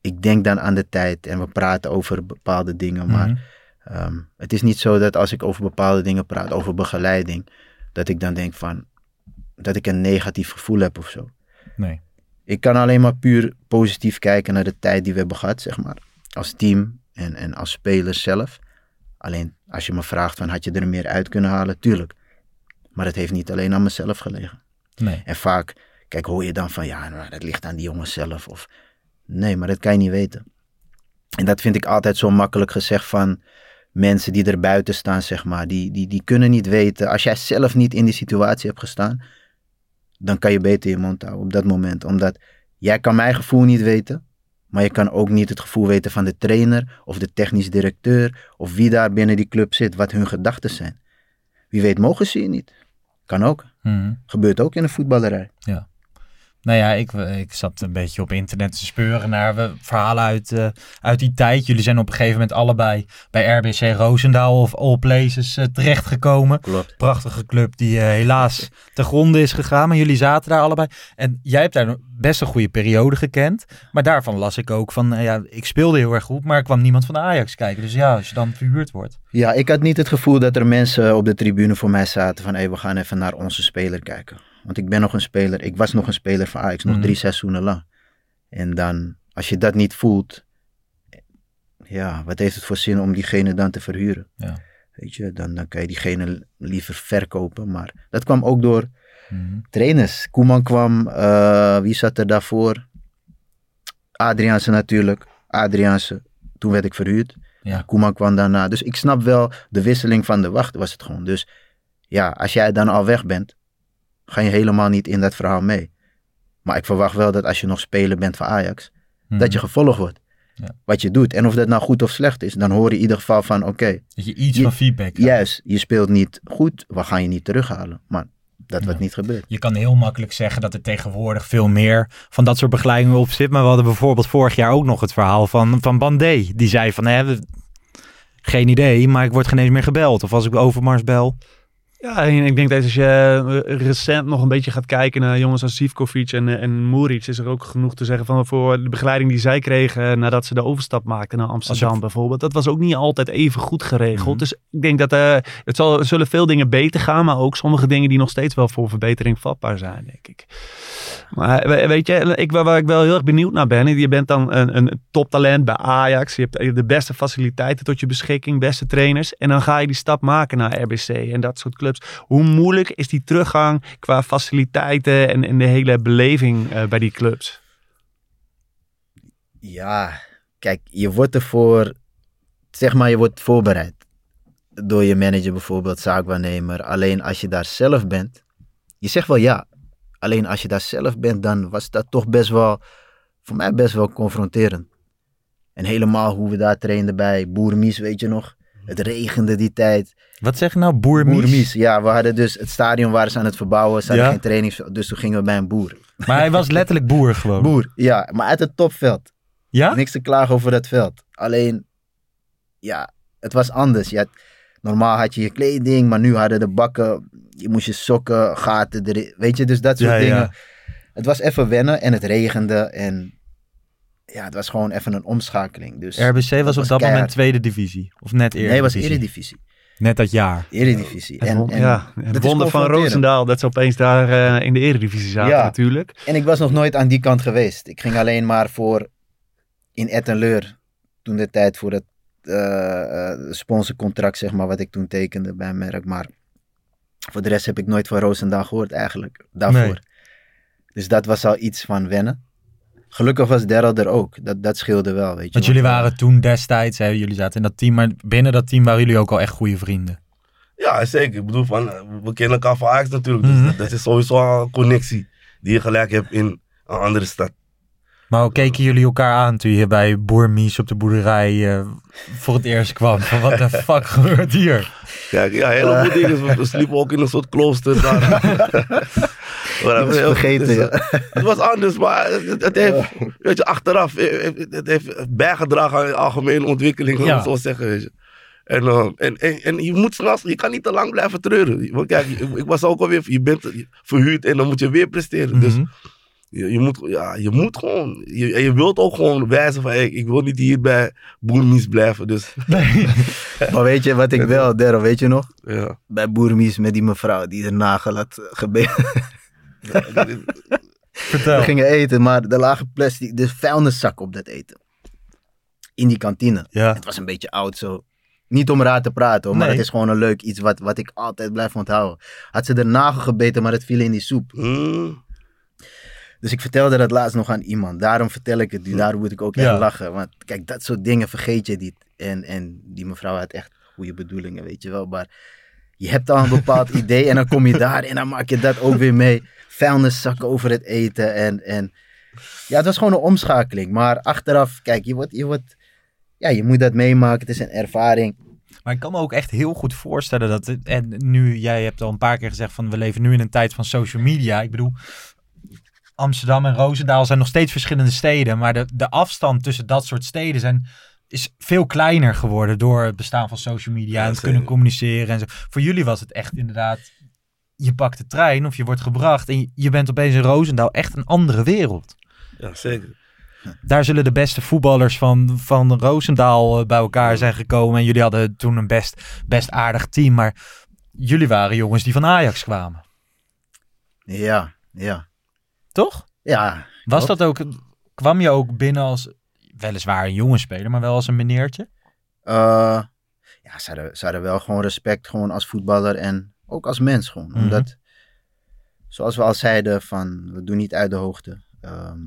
ik denk dan aan de tijd en we praten over bepaalde dingen. Maar Mhm. Ehm, het is niet zo dat als ik over bepaalde dingen praat, over begeleiding, dat ik dan denk van, dat ik een negatief gevoel heb of zo. Nee. Ik kan alleen maar puur positief kijken naar de tijd die we hebben gehad, zeg maar. Als team en, en als speler zelf. Alleen als je me vraagt van had je er meer uit kunnen halen, tuurlijk. Maar het heeft niet alleen aan mezelf gelegen. Nee. En vaak, kijk, hoor je dan van ja, nou, dat ligt aan die jongens zelf. Of nee, maar dat kan je niet weten. En dat vind ik altijd zo makkelijk gezegd van mensen die er buiten staan, zeg maar. Die, die, die kunnen niet weten. Als jij zelf niet in die situatie hebt gestaan, dan kan je beter je mond houden op dat moment. Omdat jij kan mijn gevoel niet weten, maar je kan ook niet het gevoel weten van de trainer of de technisch directeur of wie daar binnen die club zit, wat hun gedachten zijn. Wie weet mogen ze je niet. Kan ook. Mhm. Gebeurt ook in de voetballerij. Ja. Nou ja, ik, ik zat een beetje op internet te speuren naar verhalen uit, eh, uit die tijd. Jullie zijn op een gegeven moment allebei bij RBC Roosendaal of All Places eh, terechtgekomen. Klopt. Prachtige club die eh, helaas te gronde is gegaan. Maar jullie zaten daar allebei. En jij hebt daar best een goede periode gekend. Maar daarvan las ik ook van, ja, ik speelde heel erg goed, maar er kwam niemand van de Ajax kijken. Dus ja, als je dan verhuurd wordt. Ja, ik had niet het gevoel dat er mensen op de tribune voor mij zaten van hé, we gaan even naar onze speler kijken. Want ik ben nog een speler, ik was nog een speler van Ajax, nog Mhm. drie seizoenen lang. En dan, als je dat niet voelt, ja, wat heeft het voor zin om diegene dan te verhuren? Ja. Weet je, dan, dan kan je diegene liever verkopen. Maar dat kwam ook door Mhm. trainers. Koeman kwam, eh, wie zat er daarvoor? Adriaanse natuurlijk. Adriaanse, toen werd ik verhuurd. Ja. Koeman kwam daarna. Dus ik snap wel de wisseling van de wacht was het gewoon. Dus ja, als jij dan al weg bent, ga je helemaal niet in dat verhaal mee. Maar ik verwacht wel dat als je nog speler bent van Ajax, dat je gevolgd wordt. Ja. Wat je doet. En of dat nou goed of slecht is, dan hoor je in ieder geval van oké. Dat je iets je- van feedback krijgt. Juist, je speelt niet goed, we gaan je niet terughalen. Maar dat wordt niet gebeurd. Je kan heel makkelijk zeggen dat er tegenwoordig veel meer van dat soort begeleidingen op zit. Maar we hadden bijvoorbeeld vorig jaar ook nog het verhaal van, van Bandé. Die zei van, hè, geen idee, maar ik word geen eens meer gebeld. Of als ik Overmars bel. Ja, en ik denk dat als je eh, recent nog een beetje gaat kijken naar jongens als Zivkovic en, eh, en Muric, is er ook genoeg te zeggen van voor de begeleiding die zij kregen nadat ze de overstap maakten naar Amsterdam bijvoorbeeld. Dat was ook niet altijd even goed geregeld. Mhm. Dus ik denk dat eh, het zal, zullen veel dingen beter gaan, maar ook sommige dingen die nog steeds wel voor verbetering vatbaar zijn, denk ik. Maar we- weet je, ik, waar waar ik wel heel erg benieuwd naar ben, je bent dan een, een toptalent bij Ajax, je hebt eh, de beste faciliteiten tot je beschikking, beste trainers, en dan ga je die stap maken naar RBC en dat soort clubs. Hoe moeilijk is die teruggang qua faciliteiten en, en de hele beleving eh, bij die clubs? Ja, kijk, je wordt ervoor, zeg maar, je wordt voorbereid. Door je manager bijvoorbeeld, zaakwaarnemer. Alleen als je daar zelf bent, je zegt wel ja. Alleen als je daar zelf bent, dan was dat toch best wel, voor mij best wel confronterend. En helemaal hoe we daar trainden bij Boermies, weet je nog. Het regende die tijd. Wat zeg je nou, boermies? Boermies, ja. We hadden dus het stadion waren ze aan het verbouwen. Ze hadden Ja. geen trainings, dus toen gingen we bij een boer. Maar hij was letterlijk boer gewoon. Boer, ja. Maar uit het topveld. Ja? Niks te klagen over dat veld. Alleen, ja, het was anders. Je had, normaal had je je kleding, maar nu hadden de bakken, je moest je sokken, gaten erin. Weet je, dus dat soort Ja, ja. dingen. Het was even wennen en het regende en ja, het was gewoon even een omschakeling. Dus RBC was op dat moment tweede divisie. Of net eerder. Nee, het was Eredivisie. Net dat jaar. Eredivisie. Het En, en ja, het wonder van. Roosendaal dat ze opeens daar eh, in de eredivisie zaten Ja. natuurlijk. En ik was nog nooit aan die kant geweest. Ik ging alleen maar voor in Ettenleur toen de tijd voor het eh, eh, sponsorcontract, zeg maar, wat ik toen tekende bij merk. Maar voor de rest heb ik nooit van Roosendaal gehoord eigenlijk, daarvoor. Nee. Dus dat was al iets van wennen. Gelukkig was Daryl er ook. Dat, dat scheelde wel, weet je. Want jullie waren toen destijds, hè, jullie zaten in dat team, maar binnen dat team waren jullie ook al echt goede vrienden. Ja, zeker. Ik bedoel, van, we kennen elkaar van Ajax natuurlijk. Dus Mhm. dat, dat is sowieso al een connectie die je gelijk hebt in een andere stad. Maar hoe keken jullie elkaar aan toen je bij Boer Mies op de boerderij eh, voor het eerst kwam? Van wat de fuck gebeurt hier? Kijk, ja, heel veel dingen. We- sliepen ook in een soort klooster daar. Maar Dat was heel- vergeten, dus, ja. eh, Het was anders, maar het, het heeft, weet je, achteraf, eh, het heeft bijgedragen aan de algemene ontwikkeling, om Ja. het zo te zeggen, weet je. En, eh, en, en, en je moet s'nachts, je kan niet te lang blijven treuren. Want kijk, ik, ik was ook alweer, je bent verhuurd en dan moet je weer presteren. Dus Mhm. Je, je, moet, ja, je moet gewoon, je, en je wilt ook gewoon wijzen van, hey, ik wil niet hier bij Boermies blijven. Dus, Maar weet je wat ik wel, Daryl, weet je nog? ja. Bij Boermies met die mevrouw die de nagel had gebeten. Vertel. We gingen eten, maar er lagen plastic, de vuilniszak op dat eten. In die kantine. Ja. Het was een beetje oud zo. Niet om raar te praten hoor, maar Nee. het is gewoon een leuk iets wat, wat ik altijd blijf onthouden. Had ze de nagel gebeten, maar het viel in die soep. Mm, Dus ik vertelde dat laatst nog aan iemand. Daarom vertel ik het nu. Daarom moet ik ook echt lachen. Want kijk, dat soort dingen vergeet je niet. En, en die mevrouw had echt goede bedoelingen, weet je wel. Maar je hebt al een bepaald idee en dan kom je daar en dan maak je dat ook weer mee. Vuilniszakken over het eten en... en ja, het was gewoon een omschakeling. Maar achteraf, kijk, je wordt... Je, wordt ja, je moet dat meemaken. Het is een ervaring. Maar ik kan me ook echt heel goed voorstellen dat, het- en nu, jij hebt al een paar keer gezegd van we leven nu in een tijd van social media. Ik bedoel, Amsterdam en Roosendaal zijn nog steeds verschillende steden, maar de, de afstand tussen dat soort steden zijn, is veel kleiner geworden door het bestaan van social media Ja, en het kunnen communiceren en zo. Voor jullie was het echt inderdaad, je pakt de trein of je wordt gebracht en je, je bent opeens in Roosendaal echt een andere wereld. ja, zeker. Daar zullen de beste voetballers van, van Roosendaal eh, bij elkaar zijn gekomen. En jullie hadden toen een best, best aardig team. Maar jullie waren jongens die van Ajax kwamen. Ja, ja. Toch? Ja. Was klopt. dat ook, kwam je ook binnen als, weliswaar een jonge speler, maar wel als een meneertje? Eh, ja, ze hadden, ze hadden wel gewoon respect gewoon als voetballer en ook als mens gewoon. Mhm. Omdat, zoals we al zeiden, van, we doen niet uit de hoogte. Ehm,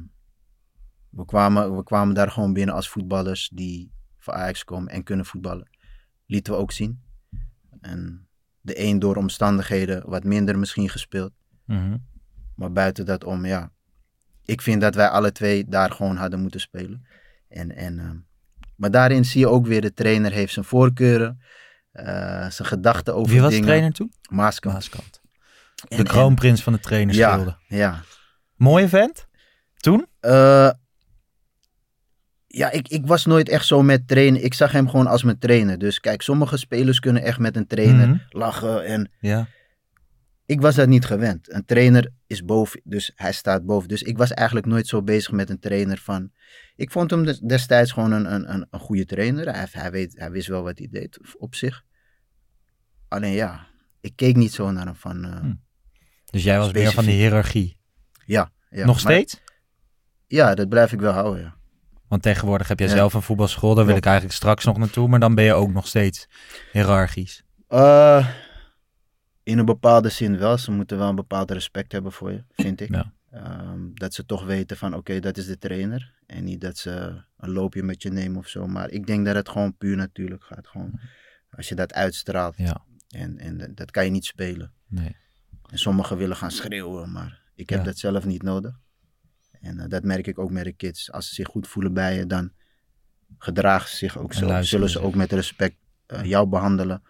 we, kwamen, we kwamen daar gewoon binnen als voetballers die voor Ajax komen en kunnen voetballen. Lieten we ook zien. En de een door omstandigheden wat minder misschien gespeeld. Mhm. Maar buiten dat om, ja. Ik vind dat wij alle twee daar gewoon hadden moeten spelen. En, en, ehm, maar daarin zie je ook weer, de trainer heeft zijn voorkeuren. eh, zijn gedachten over Wie was de trainer toen? Maaskant. Maaskant. En- De kroonprins van de trainersgilde. Ja, ja. Mooie vent? Toen? Eh, ja, ik, ik was nooit echt zo met trainen. Ik zag hem gewoon als mijn trainer. Dus kijk, sommige spelers kunnen echt met een trainer Mhm. lachen. En Ja. ik was dat niet gewend. Een trainer is boven, dus hij staat boven. Dus ik was eigenlijk nooit zo bezig met een trainer van... Ik vond hem des- destijds gewoon een, een, een, een goede trainer. Hij, hij, weet, hij wist wel wat hij deed op zich. Alleen ja, ik keek niet zo naar hem van... eh, Hm. Dus jij was meer van de hiërarchie. ja, ja. Nog Maar- steeds? ja, dat blijf ik wel houden, ja. Want tegenwoordig heb jij Ja. zelf een voetbalschool. Daar wil ik eigenlijk straks nog naartoe. Maar dan ben je ook nog steeds hiërarchisch. Eh, in een bepaalde zin wel. Ze moeten wel een bepaald respect hebben voor je, vind ik. Ja. Ehm, dat ze toch weten van oké, dat is de trainer. En niet dat ze een loopje met je nemen of zo. Maar ik denk dat het gewoon puur natuurlijk gaat. Gewoon, als je dat uitstraalt. Ja. En, en dat- kan je niet spelen. Nee. En sommigen willen gaan schreeuwen, maar ik heb Ja. dat zelf niet nodig. En eh, dat merk ik ook met de kids. Als ze zich goed voelen bij je, dan gedragen ze zich ook En zo. Zullen ze ze. ook met respect eh, jou behandelen.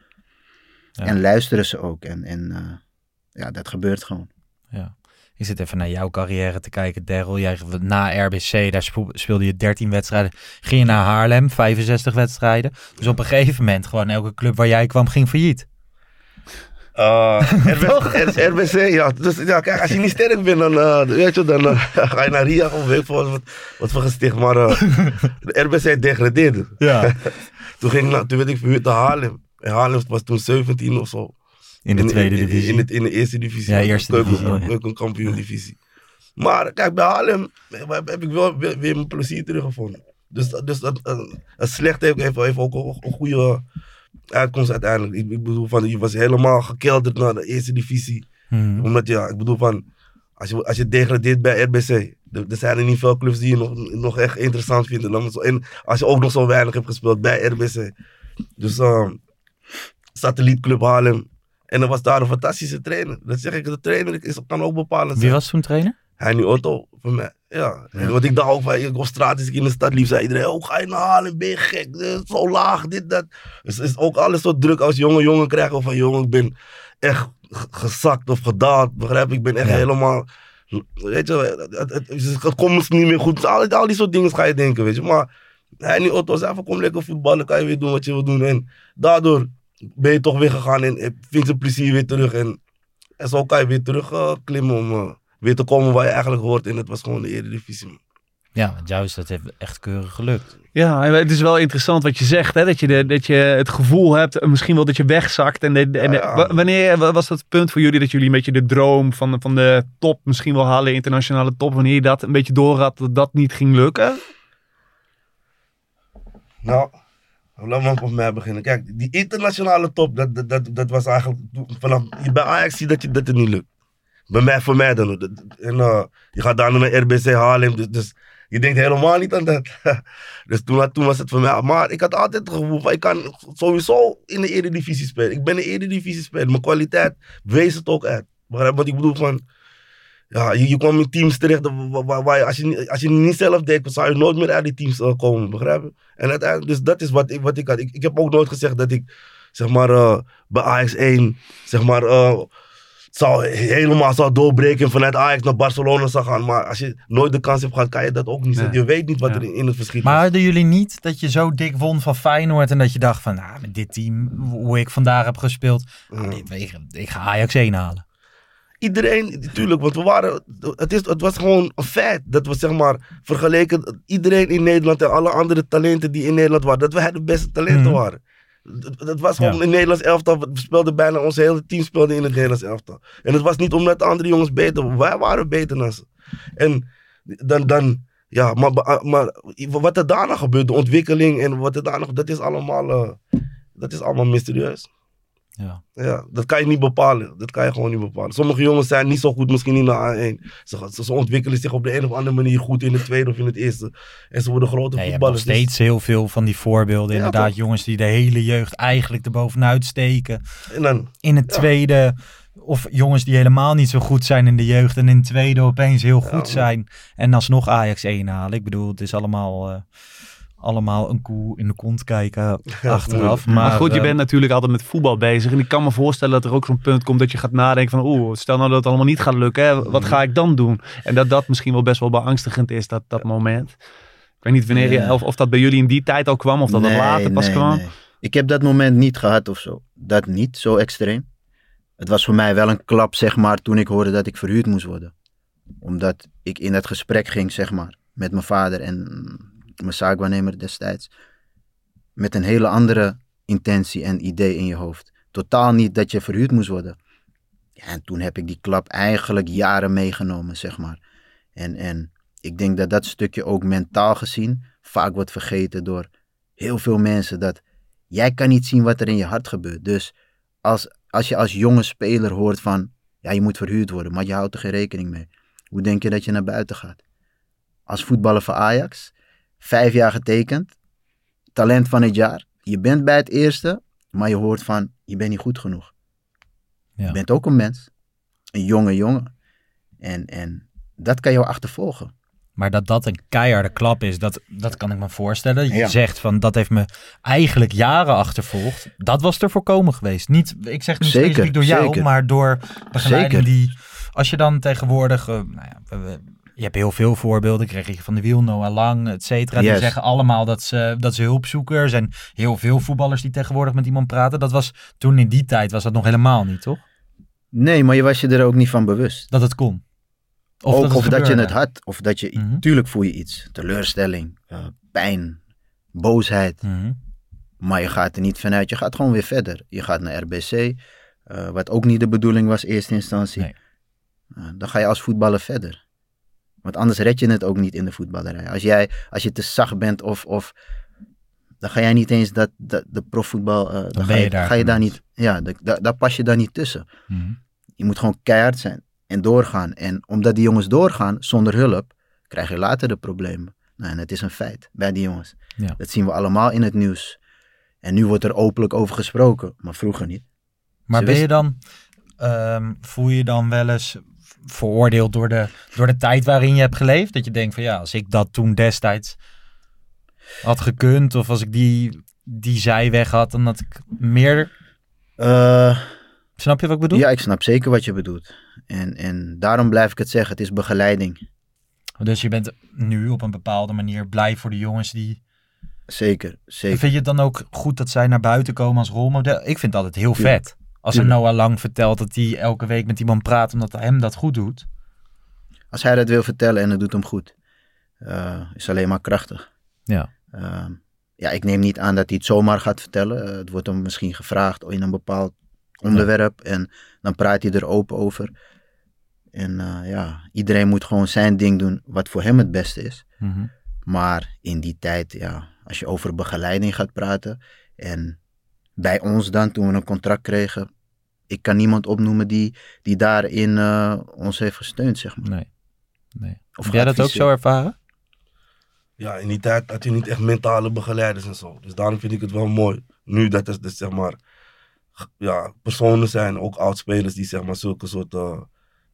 Ja. En luisteren ze ook. En, en eh, ja, dat gebeurt gewoon. Ja. Ik zit even naar jouw carrière te kijken, Daryl. Jij na RBC, daar speelde je 13 wedstrijden. Ging je naar Haarlem, 65 wedstrijden. Dus op een gegeven moment, gewoon elke club waar jij kwam, ging failliet. Uh, RBC, RBC, ja. Dus ja, kijk, als je niet sterk bent, dan, eh, weet je, dan eh, ga je naar Ria of weet ik veel wat, wat voor gesticht. Maar de RBC degradeerde. Ja. toen, ging, ik naar- toen werd ik verhuurd naar Haarlem. Haarlem was toen 17 of zo. In de tweede in, divisie. In, het- in de eerste divisie. Ja, eerste divisie, ja. Keukenkampioen divisie. Maar kijk, bij Haarlem heb ik wel weer, weer mijn plezier teruggevonden. Dus, dus dat, eh, het slechte heeft, heeft, ook een, een goede uitkomst uiteindelijk. Ik, ik bedoel, van, je was helemaal gekelderd naar de eerste divisie. Mhm. Omdat ja, ik bedoel van, als je, als je degradeert bij RBC, Er, er zijn er niet veel clubs die je nog, nog echt interessant vinden. Dan En als je ook nog zo weinig hebt gespeeld bij RBC. Dus uh, Satellietclub Haarlem. En er was daar een fantastische trainer. Dat zeg ik, de trainer is, kan ook bepalend Wie zijn. was toen trainer? Hij nu Otto, voor mij. Ja. En wat ik dacht ook, van, ik op straat, als ik in de stad liep, zei iedereen, oh ga je naar Haarlem, ben je gek, Dit zo laag, dit, dat. Dus het is ook alles zo druk als jonge jongen krijgen van, jongen, ik ben echt gezakt of gedaald, begrijp? Ik ben echt Ja. helemaal, weet je, het, het, het, het komt niet meer goed. Al, al die soort dingen ga je denken, weet je. Maar hij nu Otto zei van, kom lekker voetballen, kan je weer doen wat je wil doen. En daardoor ben je toch weer gegaan en vind je plezier weer terug. En, en zo kan je weer terug eh, klimmen om eh, weer te komen waar je eigenlijk hoort. En het was gewoon de Eredivisie. man. Ja, want juist, dat heeft echt keurig gelukt. Ja, het is wel interessant wat je zegt, hè? Dat, je de, dat je het gevoel hebt, eh, misschien wel dat je wegzakt. En, de, en de- Ja. wa- wanneer wa- was dat punt voor jullie dat jullie een beetje de droom van, de- van de top misschien wel halen, internationale top, wanneer je dat een beetje door had, dat dat niet ging lukken? Nou, we maar op mij beginnen. Kijk, die internationale top, dat, dat, dat, was eigenlijk vanaf bij Ajax zie dat, je, dat het niet lukt. Bij mij, voor mij dan. En eh, je gaat daar naar RBC Haarlem, dus, dus je denkt helemaal niet aan dat. dus toen, toen was het voor mij. Maar ik had altijd het gevoel ik kan sowieso in de Eredivisie spelen. Ik ben een Eredivisie speler. Mijn kwaliteit wees het ook uit. Wat ik bedoel van... Ja, je, je kwam in teams terecht waar, waar, waar je, als, je, niet- als je niet zelf deed, zou je nooit meer uit die teams eh, komen, begrijp je? En uiteindelijk, dus dat is wat ik, wat ik had. Ik, ik heb ook nooit gezegd dat ik, zeg maar, eh, bij Ajax 1, zeg maar, eh, zou, helemaal zou doorbreken en vanuit Ajax naar Barcelona zou gaan. Maar als je nooit de kans hebt gehad, kan je dat ook niet. Nee. Je weet niet wat Ja. er in, in het verschiet Maar is. hadden jullie niet dat je zo dik won van Feyenoord en dat je dacht van, nou, met dit team, hoe ik vandaag heb gespeeld, ik, ik ga Ajax 1 halen. Iedereen, natuurlijk, want we waren, het, is, het was gewoon een feit dat we zeg maar vergeleken, iedereen in Nederland en alle andere talenten die in Nederland waren, dat wij de beste talenten Mhm. waren. Dat, dat was gewoon Ja. in Nederlands elftal, we speelden bijna, ons hele team speelde in het Nederlands elftal. En het was niet omdat de andere jongens beter waren, wij waren beter dan ze. En dan, dan ja, maar, maar wat er daarna gebeurt, de ontwikkeling en wat er daarna, dat is allemaal, eh, dat is allemaal mysterieus. Ja. Ja, dat kan je niet bepalen. Dat kan je gewoon niet bepalen. Sommige jongens zijn niet zo goed misschien in de A1. Ze, gaan- ze, ze ontwikkelen zich op de een of andere manier goed in het tweede of in het eerste. En ze worden grote Ja, je hebt nog voetballers. Dus- steeds heel veel van die voorbeelden. Ja, Inderdaad, toch? jongens die de hele jeugd eigenlijk erbovenuit steken. en dan, In het Ja. tweede, of jongens die helemaal niet zo goed zijn in de jeugd en in het tweede opeens heel goed zijn. En alsnog Ajax 1 halen. Ik bedoel, het is allemaal, eh, allemaal een koe in de kont kijken achteraf. Maar, Maar goed, je eh, bent natuurlijk altijd met voetbal bezig. En ik kan me voorstellen dat er ook zo'n punt komt dat je gaat nadenken van... Oeh, stel nou dat het allemaal niet gaat lukken, hè, wat ga ik dan doen? En dat dat misschien wel best wel beangstigend is, dat, dat moment. Ik weet niet wanneer je, Ja. of, of dat bij jullie in die tijd al kwam, of dat Nee, later pas nee, kwam. nee. Ik heb dat moment niet gehad of zo. Dat niet, zo extreem. Het was voor mij wel een klap, zeg maar, toen ik hoorde dat ik verhuurd moest worden. Omdat ik in dat gesprek ging, zeg maar, met mijn vader en mijn zaakwaarnemer destijds. Met een hele andere intentie en idee in je hoofd. Totaal niet dat je verhuurd moest worden. Ja, en toen heb ik die klap eigenlijk jaren meegenomen, zeg maar. En, en ik denk dat dat stukje ook mentaal gezien vaak wordt vergeten door heel veel mensen. Dat jij kan niet zien wat er in je hart gebeurt. Dus als, als je als jonge speler hoort van, ja, je moet verhuurd worden, maar je houdt er geen rekening mee. Hoe denk je dat je naar buiten gaat? Als voetballer voor Ajax, vijf jaar getekend, talent van het jaar. Je bent bij het eerste, maar je hoort van, je bent niet goed genoeg. Ja. Je bent ook een mens. Een jonge jongen. En, en dat kan jou achtervolgen. Maar dat dat een keiharde klap is, dat, dat kan ik me voorstellen. Je Ja. zegt van dat heeft me eigenlijk jaren achtervolgd. Dat was er voorkomen geweest. Niet, ik zeg niet Zeker, specifiek door jou, zeker. maar door begeleiding Zeker. die... Als je dan tegenwoordig... eh, nou ja, je hebt heel veel voorbeelden. Kreeg je van de Wiel, Noah Lang, et cetera. Die zeggen allemaal dat ze, dat ze hulp zoeken. Er zijn heel veel voetballers die tegenwoordig met iemand praten. Dat was toen in die tijd was dat nog helemaal niet, toch? Nee, maar je was je er ook niet van bewust. Dat het kon. Of, dat je het had. Of dat je, Mhm. tuurlijk voel je iets. Teleurstelling, eh, pijn, boosheid. Mhm. Maar je gaat er niet vanuit. Je gaat gewoon weer verder. Je gaat naar RBC. eh, wat ook niet de bedoeling was in eerste instantie. Nee. Eh, dan ga je als voetballer verder. Want anders red je het ook niet in de voetballerij. Als, jij, als je te zacht bent of, of dan ga jij niet eens dat, dat de profvoetbal. eh, dan ben ga je je, daar ga je daar niet. Ja, da- da- daar pas je daar niet tussen. Mhm. Je moet gewoon keihard zijn en doorgaan. En omdat die jongens doorgaan zonder hulp, krijg je later de problemen. Nou, en het is een feit bij die jongens. Ja. Dat zien we allemaal in het nieuws. En nu wordt er openlijk over gesproken, maar vroeger niet. Maar Ze ben je dan, ehm, voel je dan wel eens veroordeeld door de, door de tijd waarin je hebt geleefd? Dat je denkt van ja, als ik dat toen destijds had gekund of als ik die, die zijweg had, dan had ik meer... Eh, Snap je wat ik bedoel? ja, ik snap zeker wat je bedoelt. En, en daarom blijf ik het zeggen, het is begeleiding. Dus je bent nu op een bepaalde manier blij voor de jongens die... Zeker, zeker. Vind je het dan ook goed dat zij naar buiten komen als rolmodel? Ik vind het altijd heel vet. Als een. Noah Lang vertelt dat hij elke week met iemand praat omdat hem dat goed doet. Als hij dat wil vertellen en het doet hem goed, eh, is alleen maar krachtig. Ja. Ehm, ja, ik neem niet aan dat hij het zomaar gaat vertellen. Eh, het wordt hem misschien gevraagd in een bepaald onderwerp en dan praat hij er open over. En eh, ja, iedereen moet gewoon zijn ding doen wat voor hem het beste is. Mhm. Maar in die tijd, ja, als je over begeleiding gaat praten en bij ons dan, toen we een contract kregen, ik kan niemand opnoemen die, die daarin eh, ons heeft gesteund, zeg maar. Nee. nee. Of Heb jij dat ook zo ervaren? Ja, in die tijd had je niet echt mentale begeleiders en zo. Dus daarom vind ik het wel mooi. Nu dat er dus, zeg maar, ja, personen zijn, ook oudspelers, die zeg maar zulke soort eh,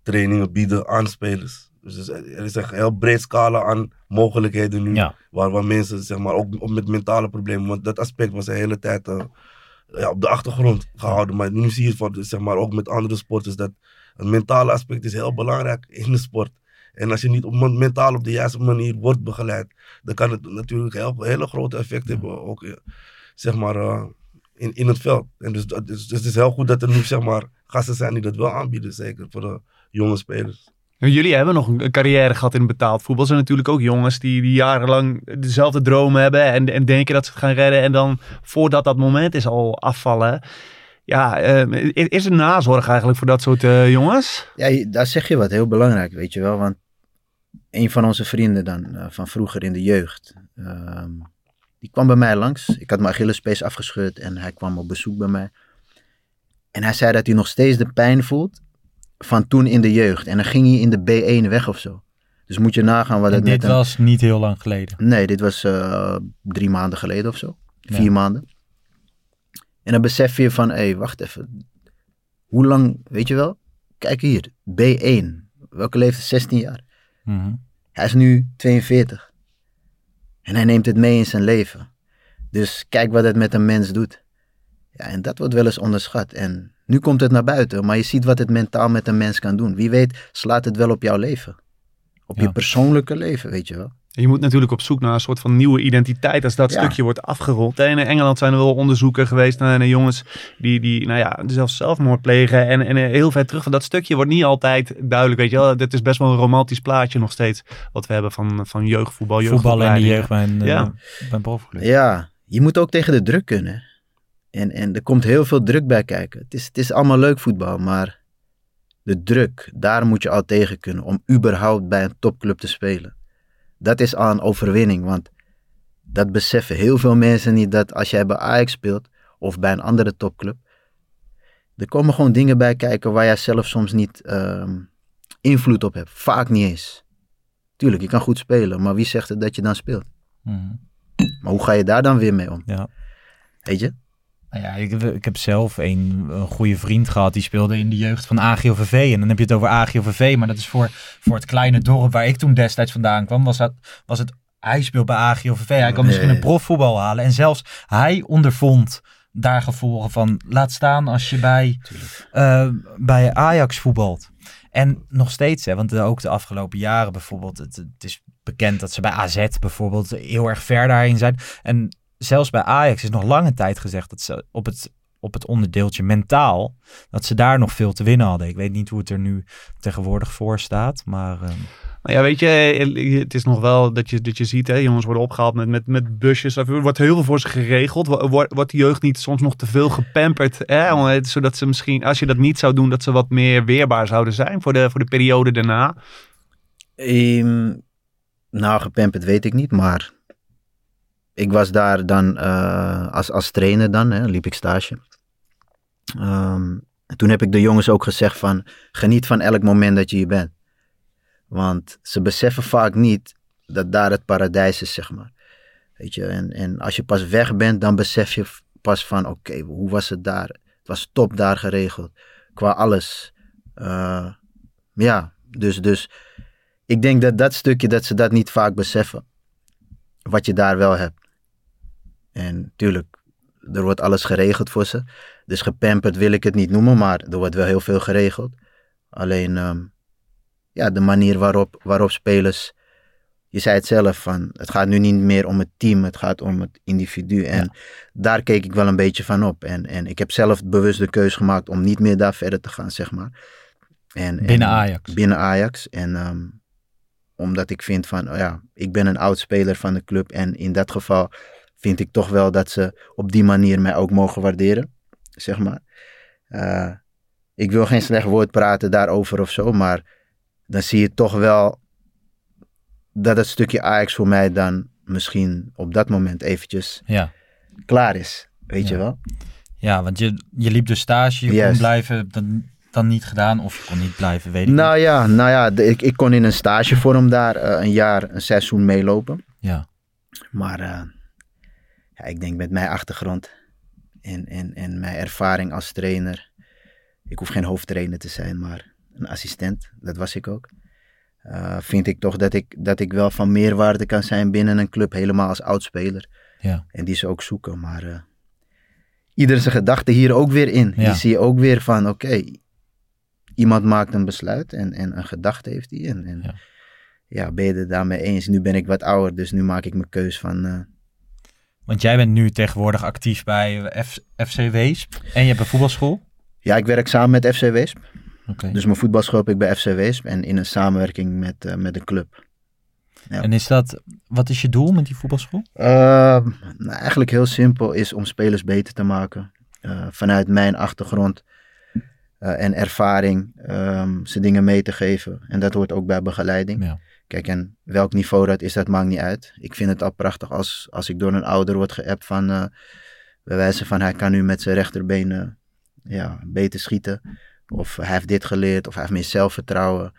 trainingen bieden aan spelers. Dus er is- echt een heel breed scala aan mogelijkheden nu. Ja. Waar, waar mensen, zeg maar, ook ook met mentale problemen, want dat aspect was de hele tijd eh, ja, op de achtergrond gehouden. Maar nu zie je het voor, zeg maar, ook met andere sporters dat het mentale aspect is heel belangrijk in de sport. En als je niet op, mentaal op de juiste manier wordt begeleid, dan kan het natuurlijk heel, hele grote effect hebben, ook eh, zeg maar, eh, in, in het veld. En dus, is- dus het is heel goed dat er nu zeg maar, gasten zijn die dat wel aanbieden, zeker voor de jonge spelers. Jullie hebben nog een carrière gehad in betaald voetbal. Er zijn natuurlijk ook jongens die, die jarenlang dezelfde dromen hebben en, en denken dat ze gaan redden. En dan voordat dat moment is al afvallen. Ja, eh, is er nazorg eigenlijk voor dat soort eh, jongens? Ja, daar zeg je wat heel belangrijk, weet je wel. Want een van onze vrienden dan, eh, van vroeger in de jeugd, ehm, die kwam bij mij langs. Ik had mijn Achillespees afgescheurd en hij kwam op bezoek bij mij. En hij zei dat hij nog steeds de pijn voelt van toen in de jeugd. En dan ging hij in de B1 weg of zo. Dus moet je nagaan wat En het dit hem... was niet heel lang geleden. Nee, dit was eh, drie maanden geleden of zo. Vier maanden. En dan besef je van, hé, hey, wacht even. Hoe lang, weet je wel? Kijk hier, B1. Welke leeftijd? 16 jaar. Mhm. Hij is nu 42. En hij neemt het mee in zijn leven. Dus kijk wat het met een mens doet. Ja, en dat wordt wel eens onderschat. En nu komt het naar buiten, maar je ziet wat het mentaal met een mens kan doen. Wie weet slaat het wel op jouw leven. Op Ja. je persoonlijke leven, weet je wel. Je moet natuurlijk op zoek naar een soort van nieuwe identiteit als dat Ja. stukje wordt afgerond. En in Engeland zijn er wel onderzoeken geweest naar, jongens die, die nou ja, zelfs zelfmoord plegen. En, en eh, heel ver terug van dat stukje wordt niet altijd duidelijk. Weet je wel, dit is best wel een romantisch plaatje nog steeds. Wat we hebben van, van jeugdvoetbal, Voetballen in de jeugd bij een, Ja. ja. bij een profclub. Ja, je moet ook tegen de druk kunnen. En, en er komt heel veel druk bij kijken. Het is, het is allemaal leuk voetbal, maar de druk, daar moet je al tegen kunnen om überhaupt bij een topclub te spelen. Dat is al een overwinning, want dat beseffen heel veel mensen niet dat als jij bij Ajax speelt of bij een andere topclub, er komen gewoon dingen bij kijken waar jij zelf soms niet ehm, invloed op hebt. Vaak niet eens. Tuurlijk, je kan goed spelen, maar wie zegt het dat je dan speelt? Mhm. Maar hoe ga je daar dan weer mee om? Ja. Weet je? Nou ja, ik, ik heb zelf een, een goede vriend gehad die speelde in de jeugd van AGOVV. En dan heb je het over AGOVV, maar dat is voor, voor het kleine dorp waar ik toen destijds vandaan kwam, was, dat, was het, hij speelt bij AGOVV. Hij kan misschien een profvoetbal halen. En zelfs hij ondervond daar gevolgen van. Laat staan als je bij, eh, bij Ajax voetbalt. En nog steeds, hè, want ook de afgelopen jaren bijvoorbeeld, het, het is bekend dat ze bij AZ bijvoorbeeld heel erg ver daarin zijn. En zelfs bij Ajax is nog lange tijd gezegd dat ze op het, op het onderdeeltje mentaal, dat ze daar nog veel te winnen hadden. Ik weet niet hoe het er nu tegenwoordig voor staat, maar... ehm, Nou ja, weet je, eh, het is nog wel dat je, dat je ziet, hè, jongens worden opgehaald met, met, met busjes. Er wordt heel veel voor ze geregeld. Wo- Wordt, wordt de jeugd niet soms nog te veel gepamperd? Hè? Zodat ze misschien, als je dat niet zou doen, dat ze wat meer weerbaar zouden zijn voor de, voor de periode daarna. Ehm, nou, gepamperd weet ik niet, maar ik was daar dan eh, als, als trainer dan, hè, liep ik stage. Ehm, en toen heb ik de jongens ook gezegd van, geniet van elk moment dat je hier bent. Want ze beseffen vaak niet dat daar het paradijs is, zeg maar. Weet je, en, en als je pas weg bent, dan besef je pas van, oké, hoe was het daar? Het was top daar geregeld, qua alles. Eh, ja, dus, dus ik denk dat dat stukje, dat ze dat niet vaak beseffen. Wat je daar wel hebt. En tuurlijk, er wordt alles geregeld voor ze. Dus gepamperd wil ik het niet noemen, maar er wordt wel heel veel geregeld. Alleen, ehm, ja, de manier waarop, waarop spelers. Je zei het zelf, van, het gaat nu niet meer om het team, het gaat om het individu. En daar keek ik wel een beetje van op. En, en ik heb zelf bewust de keuze gemaakt om niet meer daar verder te gaan, zeg maar. En, Binnen en- Ajax. Binnen Ajax. En ehm, omdat ik vind van, oh ja, ik ben een oud speler van de club. En in dat geval vind ik toch wel dat ze op die manier mij ook mogen waarderen, zeg maar. Eh, ik wil geen slecht woord praten daarover of zo, maar dan zie je toch wel dat het stukje Ajax voor mij dan misschien op dat moment eventjes Ja. klaar is. Weet je wel? Ja, want je, je liep dus stage, je kon blijven, dan, dan niet gedaan. Of je kon niet blijven, weet ik Nou niet. ja, nou ja de- ik, ik kon in een stagevorm daar eh, een jaar, een seizoen meelopen. Ja. Maar eh, ja, ik denk met mijn achtergrond en, en, en mijn ervaring als trainer. Ik hoef geen hoofdtrainer te zijn, maar een assistent. Dat was ik ook. Eh, vind ik toch dat ik, dat ik wel van meerwaarde kan zijn binnen een club, helemaal als oudspeler. Ja. En die ze ook zoeken. Maar eh ieder zijn gedachte hier ook weer in. Ja. Je zie je ook weer van, oké, iemand maakt een besluit en, en een gedachte heeft hij. En, en ja. ben je het daarmee eens? Nu ben ik wat ouder, dus nu maak ik mijn keus van... eh, Want jij bent nu tegenwoordig actief bij F- FC Weesp. En je hebt een voetbalschool. Ja, ik werk samen met FC Weesp. Dus mijn voetbalschool heb ik bij FC Weesp en in een samenwerking met, eh, met de club. Ja. En is dat, wat is je doel met die voetbalschool? Uh, nou, eigenlijk heel simpel is om spelers beter te maken. Uh, vanuit mijn achtergrond uh, en ervaring um, ze dingen mee te geven. En dat hoort ook bij begeleiding. Ja. Kijk, en welk niveau dat is, dat maakt niet uit. Ik vind het al prachtig als, als ik door een ouder word geappt van... Uh, bij wijze van hij kan nu met zijn rechterbeen uh, ja, beter schieten. Of hij heeft dit geleerd, of hij heeft meer zelfvertrouwen.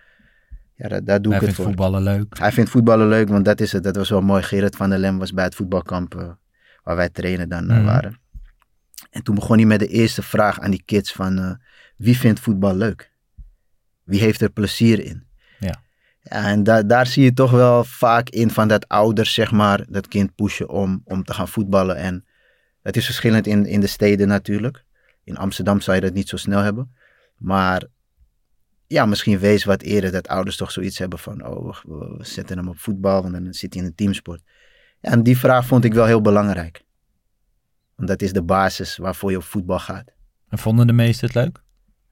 Ja, daar, daar doe hij ik het voor. voor. voetballen leuk. Hij vindt voetballen leuk, want dat is het. Dat was wel mooi. Gerrit van der Lem was bij het voetbalkamp uh, waar wij trainen dan Mhm. waren. En toen begon hij met de eerste vraag aan die kids van... wie vindt voetbal leuk? Wie heeft er plezier in? Ja. en da daar zie je toch wel vaak in van dat ouders, zeg maar, dat kind pushen om, om te gaan voetballen. En het is verschillend in, in de steden natuurlijk. In Amsterdam zou je dat niet zo snel hebben. Maar ja, misschien wees wat eerder dat ouders toch zoiets hebben van, oh, we, we zetten hem op voetbal, want dan zit hij in een teamsport. Ja, en die vraag vond ik wel heel belangrijk. Want dat is de basis waarvoor je op voetbal gaat. En vonden de meesten het leuk?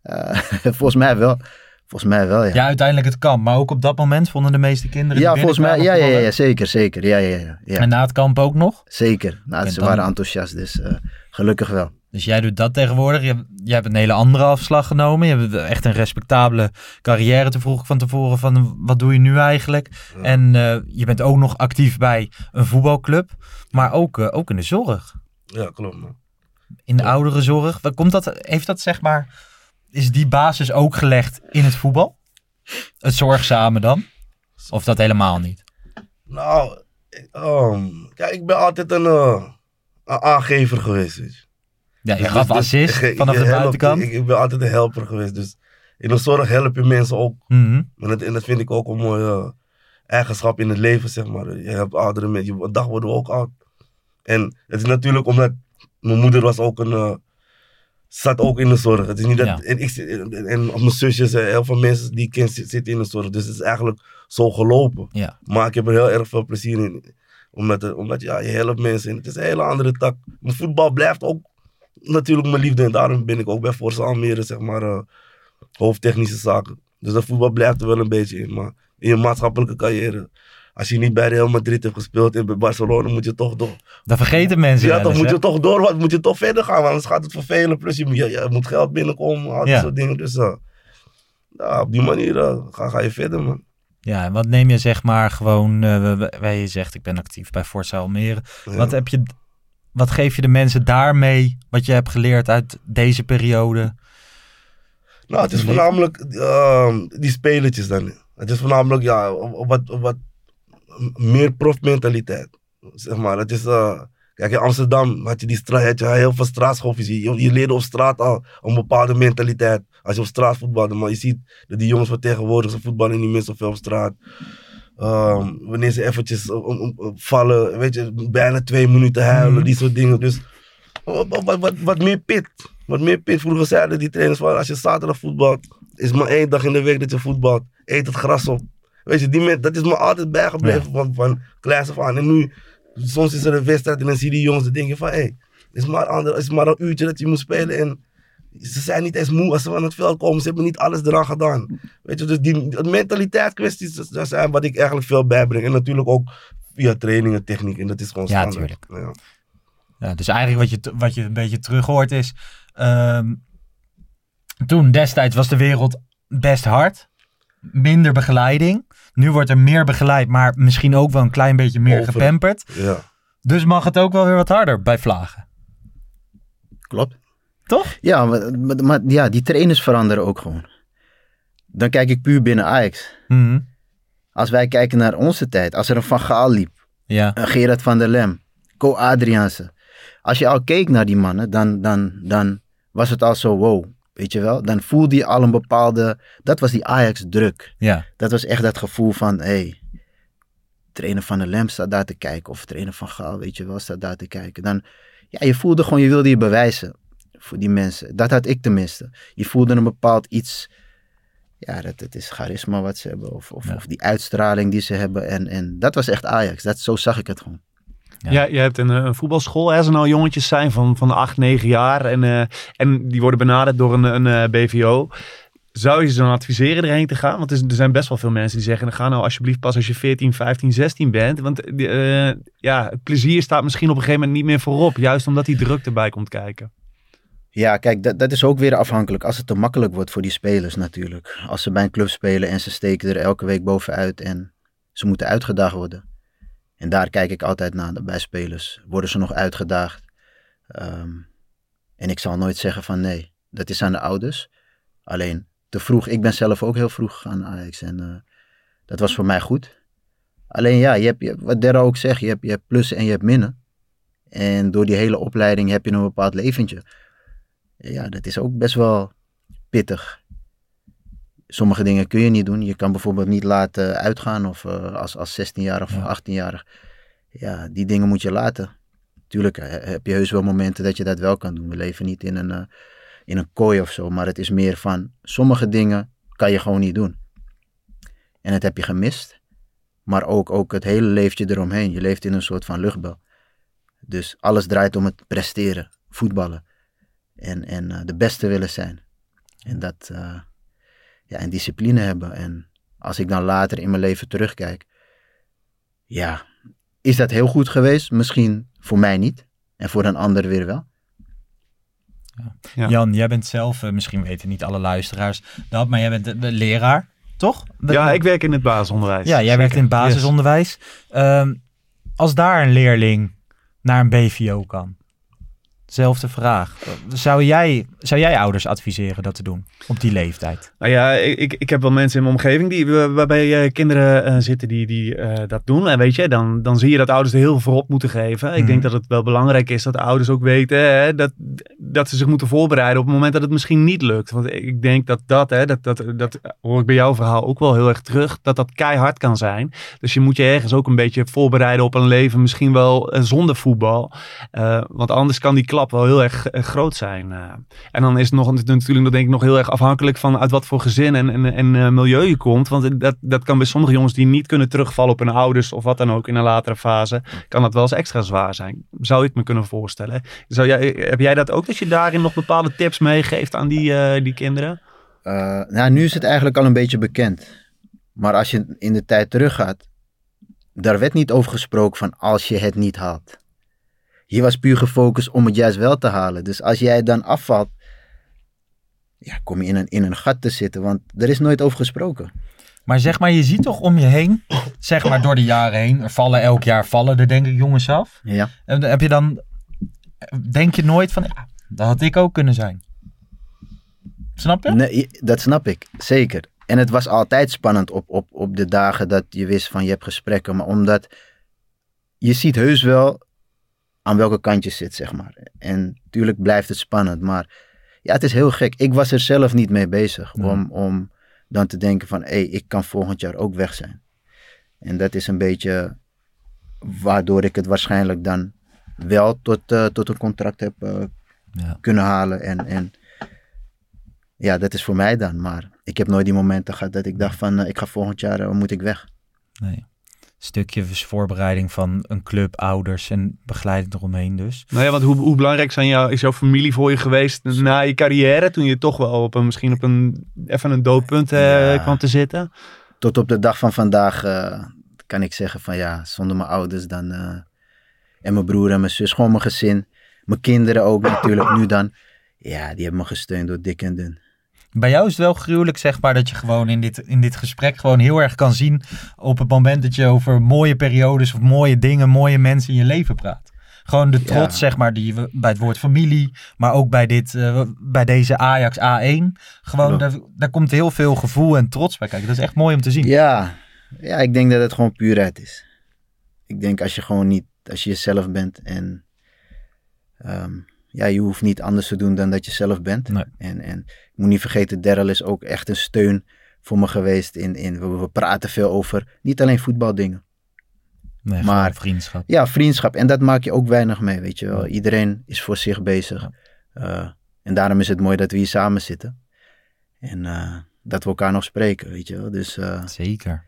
Uh, volgens mij wel. Volgens mij wel, ja. Ja, uiteindelijk het kan. Maar ook op dat moment vonden de meeste kinderen Ja, volgens mij, ja, ja, ja, zeker, zeker. Ja, ja, ja, ja. En na het kamp ook nog? Zeker. Nou, ze dan... waren enthousiast, dus uh, gelukkig wel. Dus jij doet dat tegenwoordig. Je, je, hebt een hele andere afslag genomen. Je hebt echt een respectabele carrière. Toen vroeg ik van tevoren van wat doe je nu eigenlijk? Ja. En uh, je bent ook nog actief bij een voetbalclub. Maar ook, uh, ook in de zorg. Ja, klopt man. In de ja. oudere zorg. Komt dat, heeft dat zeg maar... Is die basis ook gelegd in het voetbal? Het zorgzame dan? Of dat helemaal niet? Nou, um, ja, ik ben altijd een, uh, een aangever geweest. Weet je. Ja, je gaf assist dus, vanaf de buitenkant. Ik, ik, ben altijd een helper geweest. Dus in de zorg help je mensen ook. Mm -hmm. en, dat, en, dat, vind ik ook een mooie uh, eigenschap in het leven, zeg maar. Je hebt oudere mensen. Een dag worden we ook oud. En het is natuurlijk omdat mijn moeder was ook een... Zat ook in de zorg. Het is niet dat... Ja. En, ik, en, en mijn zusjes en heel veel mensen die ik ken zitten in de zorg. Dus het is eigenlijk zo gelopen. Ja. Maar ik heb er heel erg veel plezier in. Omdat, omdat ja, je helpt mensen. En het is een hele andere tak. Mijn voetbal blijft ook natuurlijk mijn liefde. En daarom ben ik ook bij Forza Almere, zeg maar, uh, hoofdtechnische zaken. Dus dat voetbal blijft er wel een beetje in. Maar in je maatschappelijke carrière, als je niet bij Real Madrid hebt gespeeld en bij Barcelona, moet je toch door. Dat vergeten mensen. Ja, toch eens, moet hè? je toch door, moet je toch verder gaan, anders gaat het vervelen. Plus je, moet, je, je moet geld binnenkomen, al die Ja. soort dingen. Dus uh, ja, op die manier uh, ga, ga je verder, man. Ja, en wat neem je zeg maar gewoon, uh, wij je zegt ik ben actief bij Forza Almere. Ja. Wat, heb je, wat geef je de mensen daarmee, wat je hebt geleerd uit deze periode? Nou, het is voornamelijk uh, die spelertjes dan. Het is voornamelijk ja, op, op wat, op wat meer profmentaliteit. Zeg maar, het is... eh, Kijk, in Amsterdam had je, die straat, had je heel veel straatschoffies. Je, je leerde op straat al een bepaalde mentaliteit. Als je op straat voetbalde. Maar je ziet dat die jongens van tegenwoordig, ze voetballen niet meer zoveel op straat. Ehm, wanneer ze eventjes um, vallen, weet je, bijna twee minuten huilen, Mhm. die soort dingen. Dus wat, wat, wat, wat meer pit. Wat meer pit. Vroeger zeiden die trainers van, als je zaterdag voetbalt, is maar één dag in de week dat je voetbalt. Eet het gras op. Weet je, die dat is me altijd bijgebleven van, van kleins af aan. En nu, soms is er een wedstrijd en dan zie je die jongens en denk je van, hé, hey, het is maar, ander, is maar een uurtje dat je moet spelen en ze zijn niet eens moe als ze van het veld komen. Ze hebben niet alles eraan gedaan. Weet je, dus die die mentaliteit kwesties, dat- zijn wat ik eigenlijk veel bijbreng. En natuurlijk ook via trainingen, techniek. En dat is gewoon Ja, standaard. Ja. Ja, dus eigenlijk wat je, wat je een beetje terug hoort is... ehm, toen destijds was de wereld best hard. Minder begeleiding. Nu wordt er meer begeleid, maar misschien ook wel een klein beetje meer Over- gepamperd. Ja. Dus mag het ook wel weer wat harder bij Vlagen. Klopt. Toch? Ja, maar, ja, die trainers veranderen ook gewoon. Dan kijk ik puur binnen Ajax. Mhm. Als wij kijken naar onze tijd, als er een Van Gaal liep, Ja. een Gerard van der Lem, Co Adriaanse. Als je al keek naar die mannen, dan, dan, dan was het al zo wow, weet je wel. Dan voelde je al een bepaalde, dat was die Ajax druk. Ja. Dat was echt dat gevoel van, hé, hey, trainer van der Lem staat daar te kijken. Of trainer van Gaal, weet je wel, staat daar te kijken. Dan, ja, je voelde gewoon, je wilde je bewijzen voor die mensen. Dat had ik tenminste. Je voelde een bepaald iets, ja, dat, het is charisma wat ze hebben. Of, of, of die uitstraling die ze hebben. En, en dat was echt Ajax. Dat, zo zag ik het gewoon. Ja. je hebt een, eh, een voetbalschool. Hè, als er nou jongetjes zijn van, van 8, 9 jaar. En, eh, en die worden benaderd door een, een eh, BVO. Zou je ze dan adviseren erheen te gaan? Want er, zijn best wel veel mensen die zeggen... ga nou alsjeblieft pas als je 14, 15, 16 bent. Want ja, het plezier staat misschien op een gegeven moment niet meer voorop. Juist omdat die druk erbij komt kijken. Ja, kijk, dat, dat is ook weer afhankelijk. Als het te makkelijk wordt voor die spelers natuurlijk. Als ze bij een club spelen en ze steken er elke week bovenuit en ze moeten uitgedaagd worden. En daar kijk ik altijd naar bij spelers. Worden ze nog uitgedaagd? Ehm, en ik zal nooit zeggen van nee, dat is aan de ouders. Alleen te vroeg, ik ben zelf ook heel vroeg gegaan Ajax en eh, dat was voor mij goed. Alleen ja, je hebt, je wat Derra ook zegt, je hebt, je hebt plussen en je hebt minnen. En door die hele opleiding heb je een bepaald leventje. Ja, dat is ook best wel pittig. Sommige dingen kun je niet doen. Je kan bijvoorbeeld niet laten uitgaan of eh, als, als 16-jarig of 18-jarig. Ja, die dingen moet je laten. Tuurlijk eh, heb je heus wel momenten dat je dat wel kan doen. We leven niet in een, eh, in een kooi of zo, maar het is meer van sommige dingen kan je gewoon niet doen. En dat heb je gemist. Maar ook, ook het hele leefje eromheen. Je leeft in een soort van luchtbel. Dus alles draait om het presteren, voetballen. En, en de beste willen zijn. En dat, ja, en discipline hebben. En als ik dan later in mijn leven terugkijk, ja, is dat heel goed geweest? Misschien voor mij niet. En voor een ander weer wel. Ja. Jan, jij bent zelf, eh, misschien weten niet alle luisteraars dat, maar jij bent de, de leraar, toch? De- Ja, ik werk in het basisonderwijs. Ja, jij Zeker. werkt in het Yes. basisonderwijs. Ehm, als daar een leerling naar een BVO kan, zelfde vraag. Zou jij, zou jij ouders adviseren dat te doen op die leeftijd? Nou ja, ik, ik- heb wel mensen in mijn omgeving die, wa- waarbij eh, kinderen eh, zitten die, die eh, dat doen. En weet je, dan, dan zie je dat ouders er heel veel voor op moeten geven. Ik Mhm. denk dat het wel belangrijk is dat de ouders ook weten hè, dat, dat ze zich moeten voorbereiden op het moment dat het misschien niet lukt. Want ik denk dat dat, hè, dat, dat, dat hoor ik bij jouw verhaal ook wel heel erg terug, dat dat keihard kan zijn. Dus je moet je ergens ook een beetje voorbereiden op een leven, misschien wel zonder voetbal. Want anders kan die klap wel heel erg eh, groot zijn. eh. en dan is het nog natuurlijk nog, denk ik nog heel erg afhankelijk van uit wat voor gezin en, en, eh, milieu je komt. Want dat, dat kan bij sommige jongens die niet kunnen terugvallen op hun ouders of wat dan ook in een latere fase, kan dat wel eens extra zwaar zijn. Zou ik me kunnen voorstellen. Zou jij, heb jij dat ook, dat je daarin nog bepaalde tips meegeeft aan die, die kinderen? Nou, nu is het eigenlijk al een beetje bekend. Maar als je in de tijd teruggaat, daar werd niet over gesproken van als je het niet haalt. Je was puur gefocust om het juist wel te halen. Dus als jij dan afvalt, ja, kom je in een, in een gat te zitten, want er is nooit over gesproken. Maar zeg maar, je ziet toch om je heen, zeg maar door de jaren heen, er vallen elk jaar vallen er denk ik jongens af. Ja. En heb je dan, denk je nooit van, ja, dat had ik ook kunnen zijn. Snap je? Nee, dat snap ik, zeker. En het was altijd spannend op, op, op de dagen dat je wist van je hebt gesprekken. Maar omdat je ziet heus wel aan welke kant je zit, zeg maar. En natuurlijk blijft het spannend. Maar ja, het is heel gek. Ik was er zelf niet mee bezig. Om, om dan te denken van, hé, hey, ik kan volgend jaar ook weg zijn. En dat is een beetje waardoor ik het waarschijnlijk dan wel tot, uh, tot een contract heb uh, ja. kunnen halen. En, en ja, dat is voor mij dan. Maar ik heb nooit die momenten gehad dat ik dacht van, uh, ik ga volgend jaar, moet ik weg. Nee stukje voorbereiding van een club, ouders en begeleiding eromheen dus. Nou ja, want hoe, hoe belangrijk zijn jou, is jouw familie voor je geweest na je carrière, toen je toch wel op een, misschien op een, even een doodpunt ja. kwam te zitten? Tot op de dag van vandaag uh, kan ik zeggen van ja, zonder mijn ouders dan, uh, en mijn broer en mijn zus, gewoon mijn gezin, mijn kinderen ook natuurlijk nu dan. Ja, die hebben me gesteund door dik en dun. Bij jou is het wel gruwelijk, zeg maar, dat je gewoon in dit, in dit gesprek gewoon heel erg kan zien op het moment dat je over mooie periodes of mooie dingen, mooie mensen in je leven praat. Gewoon de trots, zeg maar, die we bij het woord familie, maar ook bij, dit, uh, bij deze Ajax A1. Gewoon, daar, daar komt heel veel gevoel en trots bij kijken. Dat is echt mooi om te zien. Ja, ja ik denk dat het gewoon puurheid is. Ik denk als je gewoon niet, als je jezelf bent en um, ja, je hoeft niet anders te doen dan dat je zelf bent. Nee. En, en ik moet niet vergeten, Daryl is ook echt een steun voor me geweest. In, in, we, we praten veel over niet alleen voetbaldingen. Nee, maar vriendschap. Ja, vriendschap. En dat maak je ook weinig mee, weet je wel. Iedereen is voor zich bezig. Ja. Uh, en daarom is het mooi dat we hier samen zitten. En uh, dat we elkaar nog spreken, weet je wel. Dus, uh, Zeker.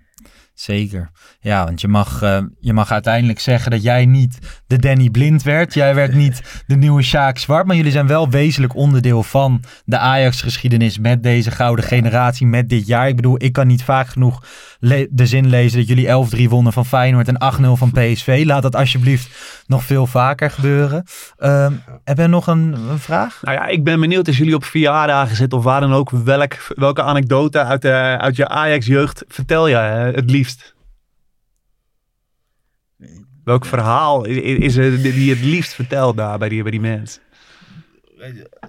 Zeker. Ja, want je mag, uh, je mag uiteindelijk zeggen dat jij niet de Danny Blind werd. Jij werd niet de nieuwe Sjaak Zwart. Maar jullie zijn wel wezenlijk onderdeel van de Ajax-geschiedenis met deze gouden generatie, met dit jaar. Ik bedoel, ik kan niet vaak genoeg de zin lezen dat jullie 11-3 wonnen van Feyenoord en 8-0 van PSV. Laat dat alsjeblieft nog veel vaker gebeuren. Uh, heb je nog een, vraag? Nou ja, ik ben benieuwd als jullie op verjaardagen zitten of waar dan ook. Welk, welke anekdote uit, de, uit je Ajax-jeugd vertel je het liefst? Welk verhaal is, is er die je het liefst vertelt daar bij die, bij die mensen?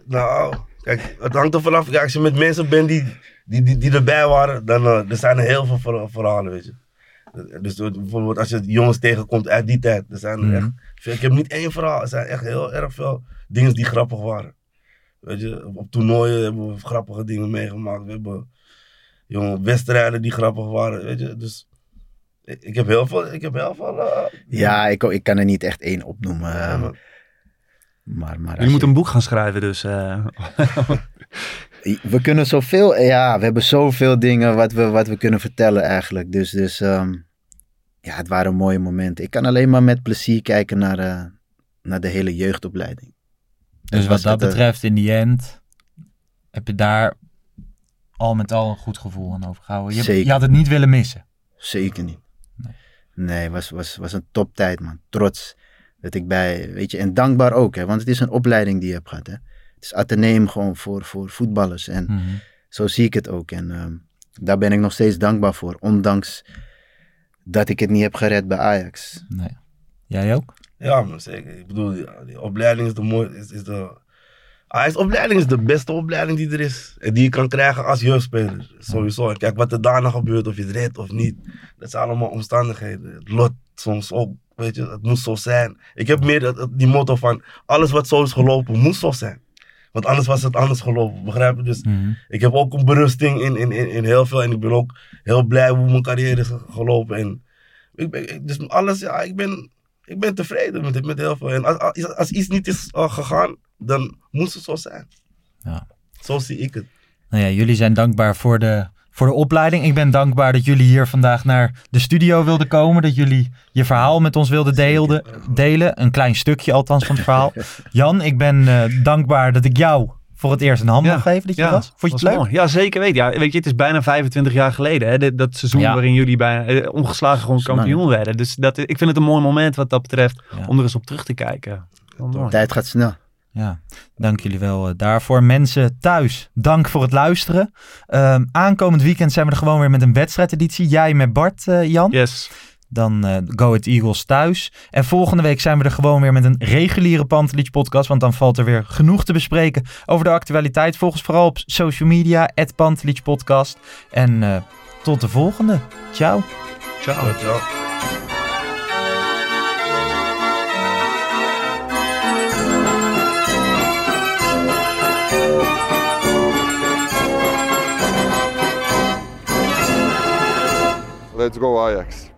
Nou, kijk, het hangt er vanaf. Kijk, als je met mensen bent die, die, die, die erbij waren, dan uh, er zijn er heel veel verhalen, weet je. Dus bijvoorbeeld als je jongens tegenkomt uit die tijd, er zijn er mm. echt veel, Ik heb niet één verhaal, er zijn echt heel erg veel dingen die grappig waren. Weet je, op toernooien hebben we grappige dingen meegemaakt. We hebben jonge wedstrijden die grappig waren, weet je. Dus ik heb heel veel. Ik heb heel veel uh, ja, ik, ik kan er niet echt één opnoemen. Ja, maar, maar, maar je moet een boek gaan schrijven, dus. Uh. we kunnen zoveel. Ja, we hebben zoveel dingen wat we, wat we kunnen vertellen eigenlijk. Dus, dus um, ja, het waren mooie momenten. Ik kan alleen maar met plezier kijken naar, uh, naar de hele jeugdopleiding. Dus wat dat betreft, in die end, heb je daar al met al een goed gevoel aan overgehouden. Je, je had het niet willen missen. Zeker niet. Nee, was, was, was een toptijd, man. Trots dat ik bij, weet je, en dankbaar ook, hè, want het is een opleiding die je hebt gehad. Hè. Het is ateneum gewoon voor, voor voetballers. En mm -hmm. zo zie ik het ook. En um, daar ben ik nog steeds dankbaar voor, ondanks dat ik het niet heb gered bij Ajax. Nee. Jij ook? Ja, maar zeker. Ik bedoel, die, die opleiding is de mooiste, is, is de Ajax-opleiding is de beste opleiding die er is. En die je kan krijgen als jeugdspeler. Sowieso. Kijk, wat er daarna gebeurt, of je het redt of niet. Dat zijn allemaal omstandigheden. Het lot soms ook. Weet je, het moest zo zijn. Ik heb meer die motto van, alles wat zo is gelopen, moest zo zijn. Want anders was het anders gelopen, begrijp je? Dus mm -hmm. ik heb ook een berusting in, in, in, in, heel veel. En ik ben ook heel blij hoe mijn carrière is gelopen. En ik ben, dus alles, ja, ik ben, ik ben tevreden met, met heel veel. En als, als, als iets niet is uh, gegaan, dan moest het zo zijn. Ja. Zo zie ik het. Nou ja, jullie zijn dankbaar voor de, voor de opleiding. Ik ben dankbaar dat jullie hier vandaag naar de studio wilden komen. Dat jullie je verhaal met ons wilden deelden, delen. Een klein stukje althans van het verhaal. Jan, ik ben uh, dankbaar dat ik jou voor het eerst een hand ja, mag geven dat je ja, was. Vond je het leuk? Mooi. Ja, zeker weten. Ja, weet je, het is bijna 25 jaar geleden. Hè, dat, dat seizoen Ja. waarin jullie bij, eh, ongeslagen gewoon kampioen werden. Dus dat, ik vind het een mooi moment wat dat betreft Ja. om er eens op terug te kijken. Mooi. Tijd gaat snel. Ja, dank jullie wel eh, daarvoor. Mensen thuis, dank voor het luisteren. Ehm, aankomend weekend zijn we er gewoon weer met een wedstrijdeditie. Jij met Bart, eh, Jan. Yes. Dan uh, Go Ahead Eagles thuis. En volgende week zijn we er gewoon weer met een reguliere Pantelich podcast. Want dan valt er weer genoeg te bespreken over de actualiteit. Volg ons vooral op social media, Pantelich podcast. En uh, tot de volgende. Ciao. Ciao. Ciao. Let's go Ajax.